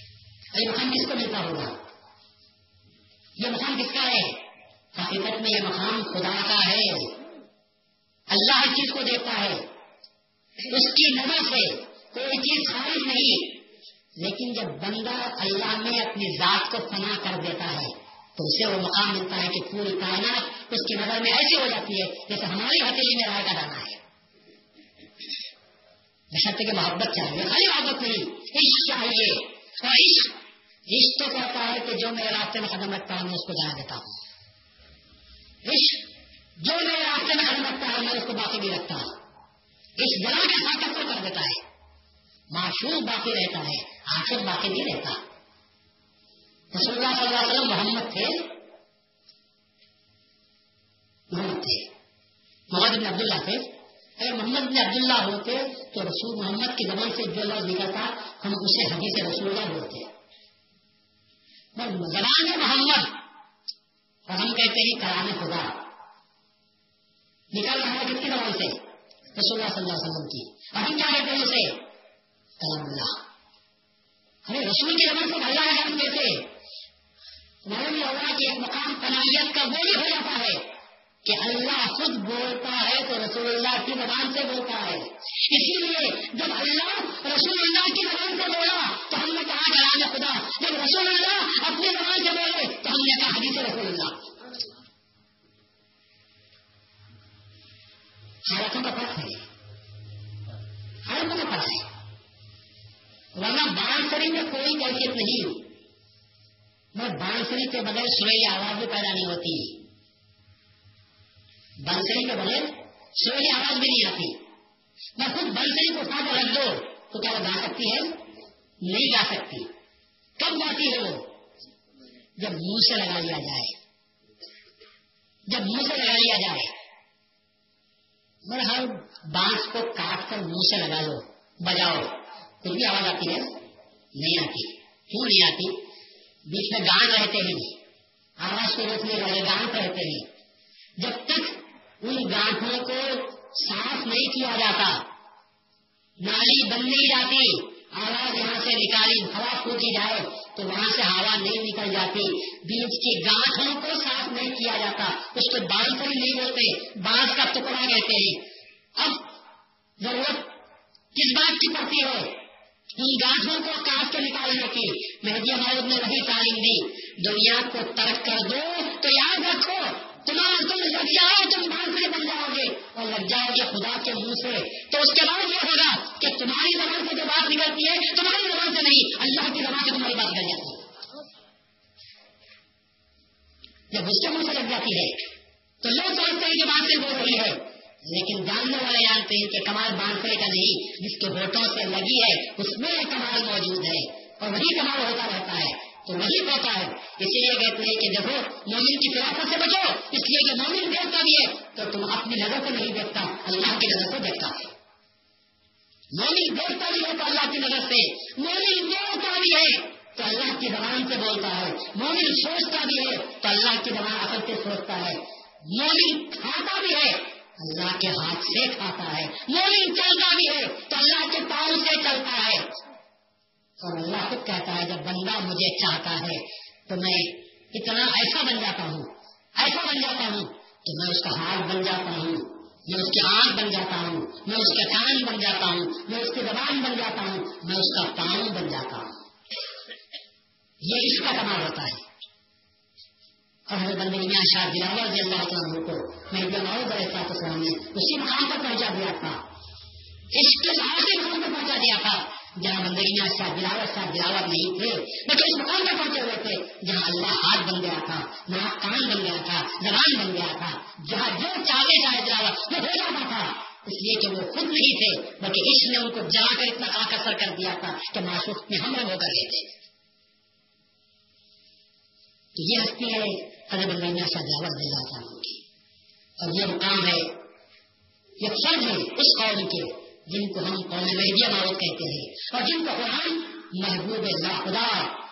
اور یہ مقام کس کو ملتا ہوگا؟ یہ مقام کس کا ہے؟ حقیقت میں یہ مقام خدا کا ہے۔ اللہ ہر چیز کو دیکھتا ہے۔ اس کی نظر سے کوئی چیز خارج نہیں۔ لیکن جب بندہ اللہ میں اپنی ذات کو فنا کر دیتا ہے، تو اسے وہ مقام ملتا ہے کہ پوری کائنات اس کی نظر میں ایسی ہو جاتی ہے جیسے ہماری ہتھیلی میں رائے کا دانا ہے۔ بشرطے کے محبت چاہیے، خالی محبت نہیں، عشق چاہیے۔ اور عشق عشق تو کہتا ہے کہ جو میرے راستے میں قدم رکھتا ہے میں اس کو جانا دیتا ہوں۔ عشق، جو میرے راستے میں قدم رکھتا ہے میں اس کو باقی بھی رکھتا ہوں اس بنا کے ساتھ کو کر دیتا ہے۔ معشوق باقی رہتا ہے، آخر باقی نہیں رہتا۔ رسول اللہ صلی اللہ علیہ وسلم محمد تھے۔ محمد تھے۔ محمد بن عبداللہ تھے۔ اگر محمد بن عبداللہ ہوتے تو رسول محمد کی زبان سے جو لفظ نکلتا ہم اسے حدیث رسول اللہ بولتے۔ زبان محمد۔ اور ہم کہتے ہیں کرام خدا۔ نکل رہا ہے کس کی زبان سے؟ رسول اللہ صلی اللہ علیہ وسلم کی۔ اور ہم کیا کہتے ہیں اسے؟ اللہ ہمیں رسول کی زبان سے اللہ ہے ہم کہتے معلوم ہوگا کہ ایک مقام پناہیت کا وہ ہو جاتا ہے کہ اللہ خود بولتا ہے تو رسول اللہ کی زبان سے بولتا ہے۔ اسی لیے جب اللہ رسول اللہ کی زبان سے بولا تو ہم نے کہا کلام خدا، جب رسول اللہ اپنی زبان سے بولے تو ہم نے کہا، حدیث رسول اللہ۔ حالتوں کا فرق ہے۔ حالتوں کا فرق ہے۔ ورنہ بانسری میں کوئی کیفیت نہیں۔ میں بانسری کے بغیر سوئی آواز بھی پیدا نہیں ہوتی۔ بنسری کے بغیر سوئی آواز بھی نہیں آتی۔ میں خود بنسری کو ساتھ رکھ دو تو کیا وہ گا سکتی ہے؟ نہیں گا سکتی۔ کب گاتی ہے وہ؟ جب منہ سے لگا لیا جائے۔ جب منہ سے لگا لیا جائے۔ ہر بانس کو کاٹ کر منہ سے لگا لو بجاؤ۔ پھر بھی آواز آتی ہے؟ نہیں آتی۔ کیوں نہیں آتی؟ بیچ میں گان رہتے ہیں۔ آواز کو روکنے والے گان رہتے ہیں۔ جب تک ان گانٹوں کو صاف نہیں کیا جاتا، نالی بند نہیں جاتی، آواز یہاں سے نکالی، ہوا پھوٹی جائے، تو وہاں سے ہوا نہیں نکل جاتی۔ بیچ کی گانٹوں کو صاف نہیں کیا جاتا۔ اس کو بانس نہیں بولتے بانس کا ٹکڑا کہتے ہیں۔ اب ضرورت کس بات کی پڑتی ہے؟ ان گاٹھوں کو کاٹ کے نکالنے کی مہدی ہمارے نے وہی تعلیم دی۔ دنیا کو ترک کر دو، تو یاد رکھو تمہارا تم لگ جاؤ تم بھاگ سے بن جاؤ گے۔ اور لگ جاؤ گے خدا کے منہ سے۔ تو اس کے بعد یہ ہوگا کہ تمہاری زبان سے جو بات نکلتی ہے، تمہاری زبان سے نہیں، اللہ کی زبان سے تمہاری بات نکل جاتی ہے۔ جب اس کے منہ سے لگ جاتی ہے، تو لوگ سمجھتے ہیں کہ بات سے بول رہی ہے۔ لیکن جاننے والے جانتے ہیں کہ کمال بانسے کا نہیں، جس کے ہوٹوں سے لگی ہے، اس میں کمال موجود ہے اور وہی کمال ہوتا رہتا ہے۔ تو وہی ہوتا ہے۔ اسی لیے کہتے ہیں کہ دیکھو، مومن کی فراقوں سے بچو، اس لیے کہ مومن دیکھتا بھی ہے۔ تو تم اپنی نظر کو نہیں دیکھتا، اللہ کی نظر کو دیکھتا۔ ہے مومن دیکھتا بھی ہے تو اللہ کی نظر سے۔ مومن بولتا بھی ہے تو اللہ کی زبان سے بولتا ہے۔ مومن سوچتا بھی ہے تو اللہ کی زبان اصل سے سوچتا ہے۔ مومن کھاتا بھی ہے اللہ کے ہاتھ سے کھاتا ہے۔ مومن چلتا بھی ہے۔ تو اللہ کے پاؤں سے چلتا ہے۔ اور اللہ خود کہتا ہے، جب بندہ مجھے چاہتا ہے، تو میں اتنا ایسا بن جاتا ہوں۔ ایسا بن جاتا ہوں کہ میں اس کا ہاتھ بن جاتا ہوں، میں اس کی آنکھ بن جاتا ہوں، میں اس کا کان بن جاتا ہوں، میں اس کی زبان بن جاتا ہوں، میں اس کا پاؤں بن جاتا ہوں۔ یہ اس کا کمال ہوتا ہے۔ اور ہمیں بندے میں شاہ دلاور رضی اللہ تعالیٰ کو میں جماؤ بڑے ساتھ نے اسی مقام پر پہنچا دیا تھا اس کے لحاظ مقام پر پہنچا دیا تھا جہاں بندگی میں شاہ دلاور شاہ دلاور نہیں تھے لیکن اس مقام پر پہنچے ہوئے تھے، جہاں اللہ ہاتھ بن گیا تھا، جہاں کان بن گیا تھا، زبان بن گیا تھا، جہاں جو چاہے شاہ دلاور وہ ہو جاتا تھا۔ اس لیے کہ وہ خود نہیں تھے، بلکہ اس نے ان کو جلا کر اتنا آکر کر دیا تھا کہ معصوف میں ہم لوگ ہو کر لیتے تو یہ ہستی ہے حضرت اللہ شاہ اللہ تعالیٰ کی اور یہ مقام ہے، یہ فرض ہے اس قوم کے جن کو ہم قوم مہدیہ معروف کہتے ہیں اور جن کو قرآن محبوب اللہ خدا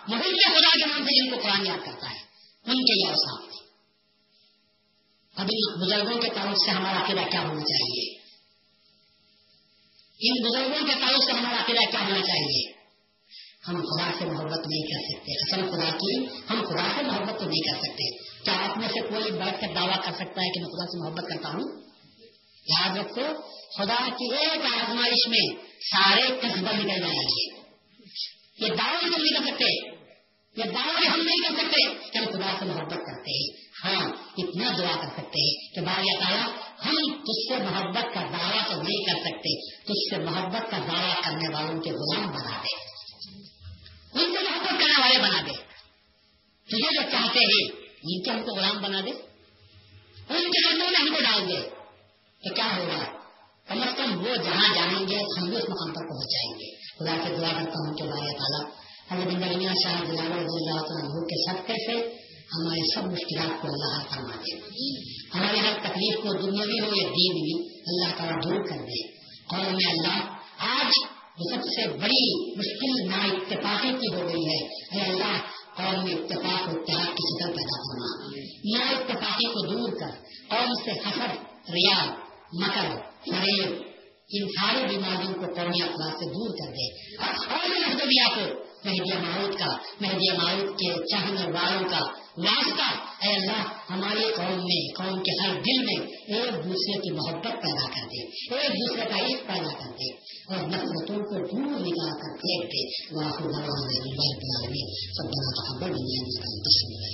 محبوب خدا کے نام سے جن کو قرآن یاد کرتا ہے، ان کے یہ اوساف اب ان بزرگوں کے تعلق سے ہمارا عقیدہ کیا ہونا چاہیے؟ ان بزرگوں کے تعلق سے ہمارا عقیدہ کیا ہونا چاہیے؟ ہم خدا سے محبت نہیں کر سکتے۔ اصل خدا کی ہم خدا سے محبت تو نہیں کر سکتے۔ کیا آپ میں سے کوئی بیٹھ کر دعویٰ کر سکتا ہے کہ میں خدا سے محبت کرتا ہوں؟ یاد رکھو، خدا کی ایک آزمائش میں سارے قصبہ نکل جائیں گے۔ یہ دعوی ہم نہیں کر سکتے۔ یہ دعوی ہم نہیں کر سکتے کہ ہم خدا سے محبت کرتے ہیں۔ ہاں اتنا دعا کر سکتے ہیں کہ بار تعالیٰ، ہم تجھ سے محبت کا دعویٰ تو نہیں کر سکتے۔ تجھ سے محبت کا دعویٰ کرنے والوں کے غلام بنا دے ان کو محبت کرنے والے بنا دے تجھے جو چاہتے ہیں ان کے ہم کو غلام بنا دے ان کے گھروں میں ہم کو ڈال دے تو کیا ہوگا کم از کم وہ جہاں جائیں گے ہم بھی اس مقام پر پہنچ جائیں گے خدا سے دعا کرتا ہوں کہ بھائی تعالیٰ ہمیں زندگی شاہ دلاور رضی اللہ عنہ کے سب سے ہماری سب مشکلات کو اللہ فرما دے ہماری ہر تکلیف کو دنیا ہو یا دین میں اللہ تعالیٰ دور کر دے اور میں اللہ آج سب سے بڑی مشکل نا اتفاقی کی ہو گئی ہے۔ اے اللہ، قوم میں اتفاق و اتحاد کی شکل پیدا کرنا نا اتفاقی کو دور کر۔ قوم سے حسد ریا مکر، فریب، ان ساری بیماریوں کو قومی افراد سے دور کر دے۔ اور مہدیا کو معروت کا مہدیا معروت کے چاہنے والوں کا۔ واسطہ اے اللہ ہماری قوم میں، قوم کے ہر دل میں ایک دوسرے کی محبت پیدا کر دے ایک دوسرے کا عشق پیدا کر دے اور نفرتوں کو دور نکال کر پھینک دے وہ سب بنا کا خبر نہیں ہے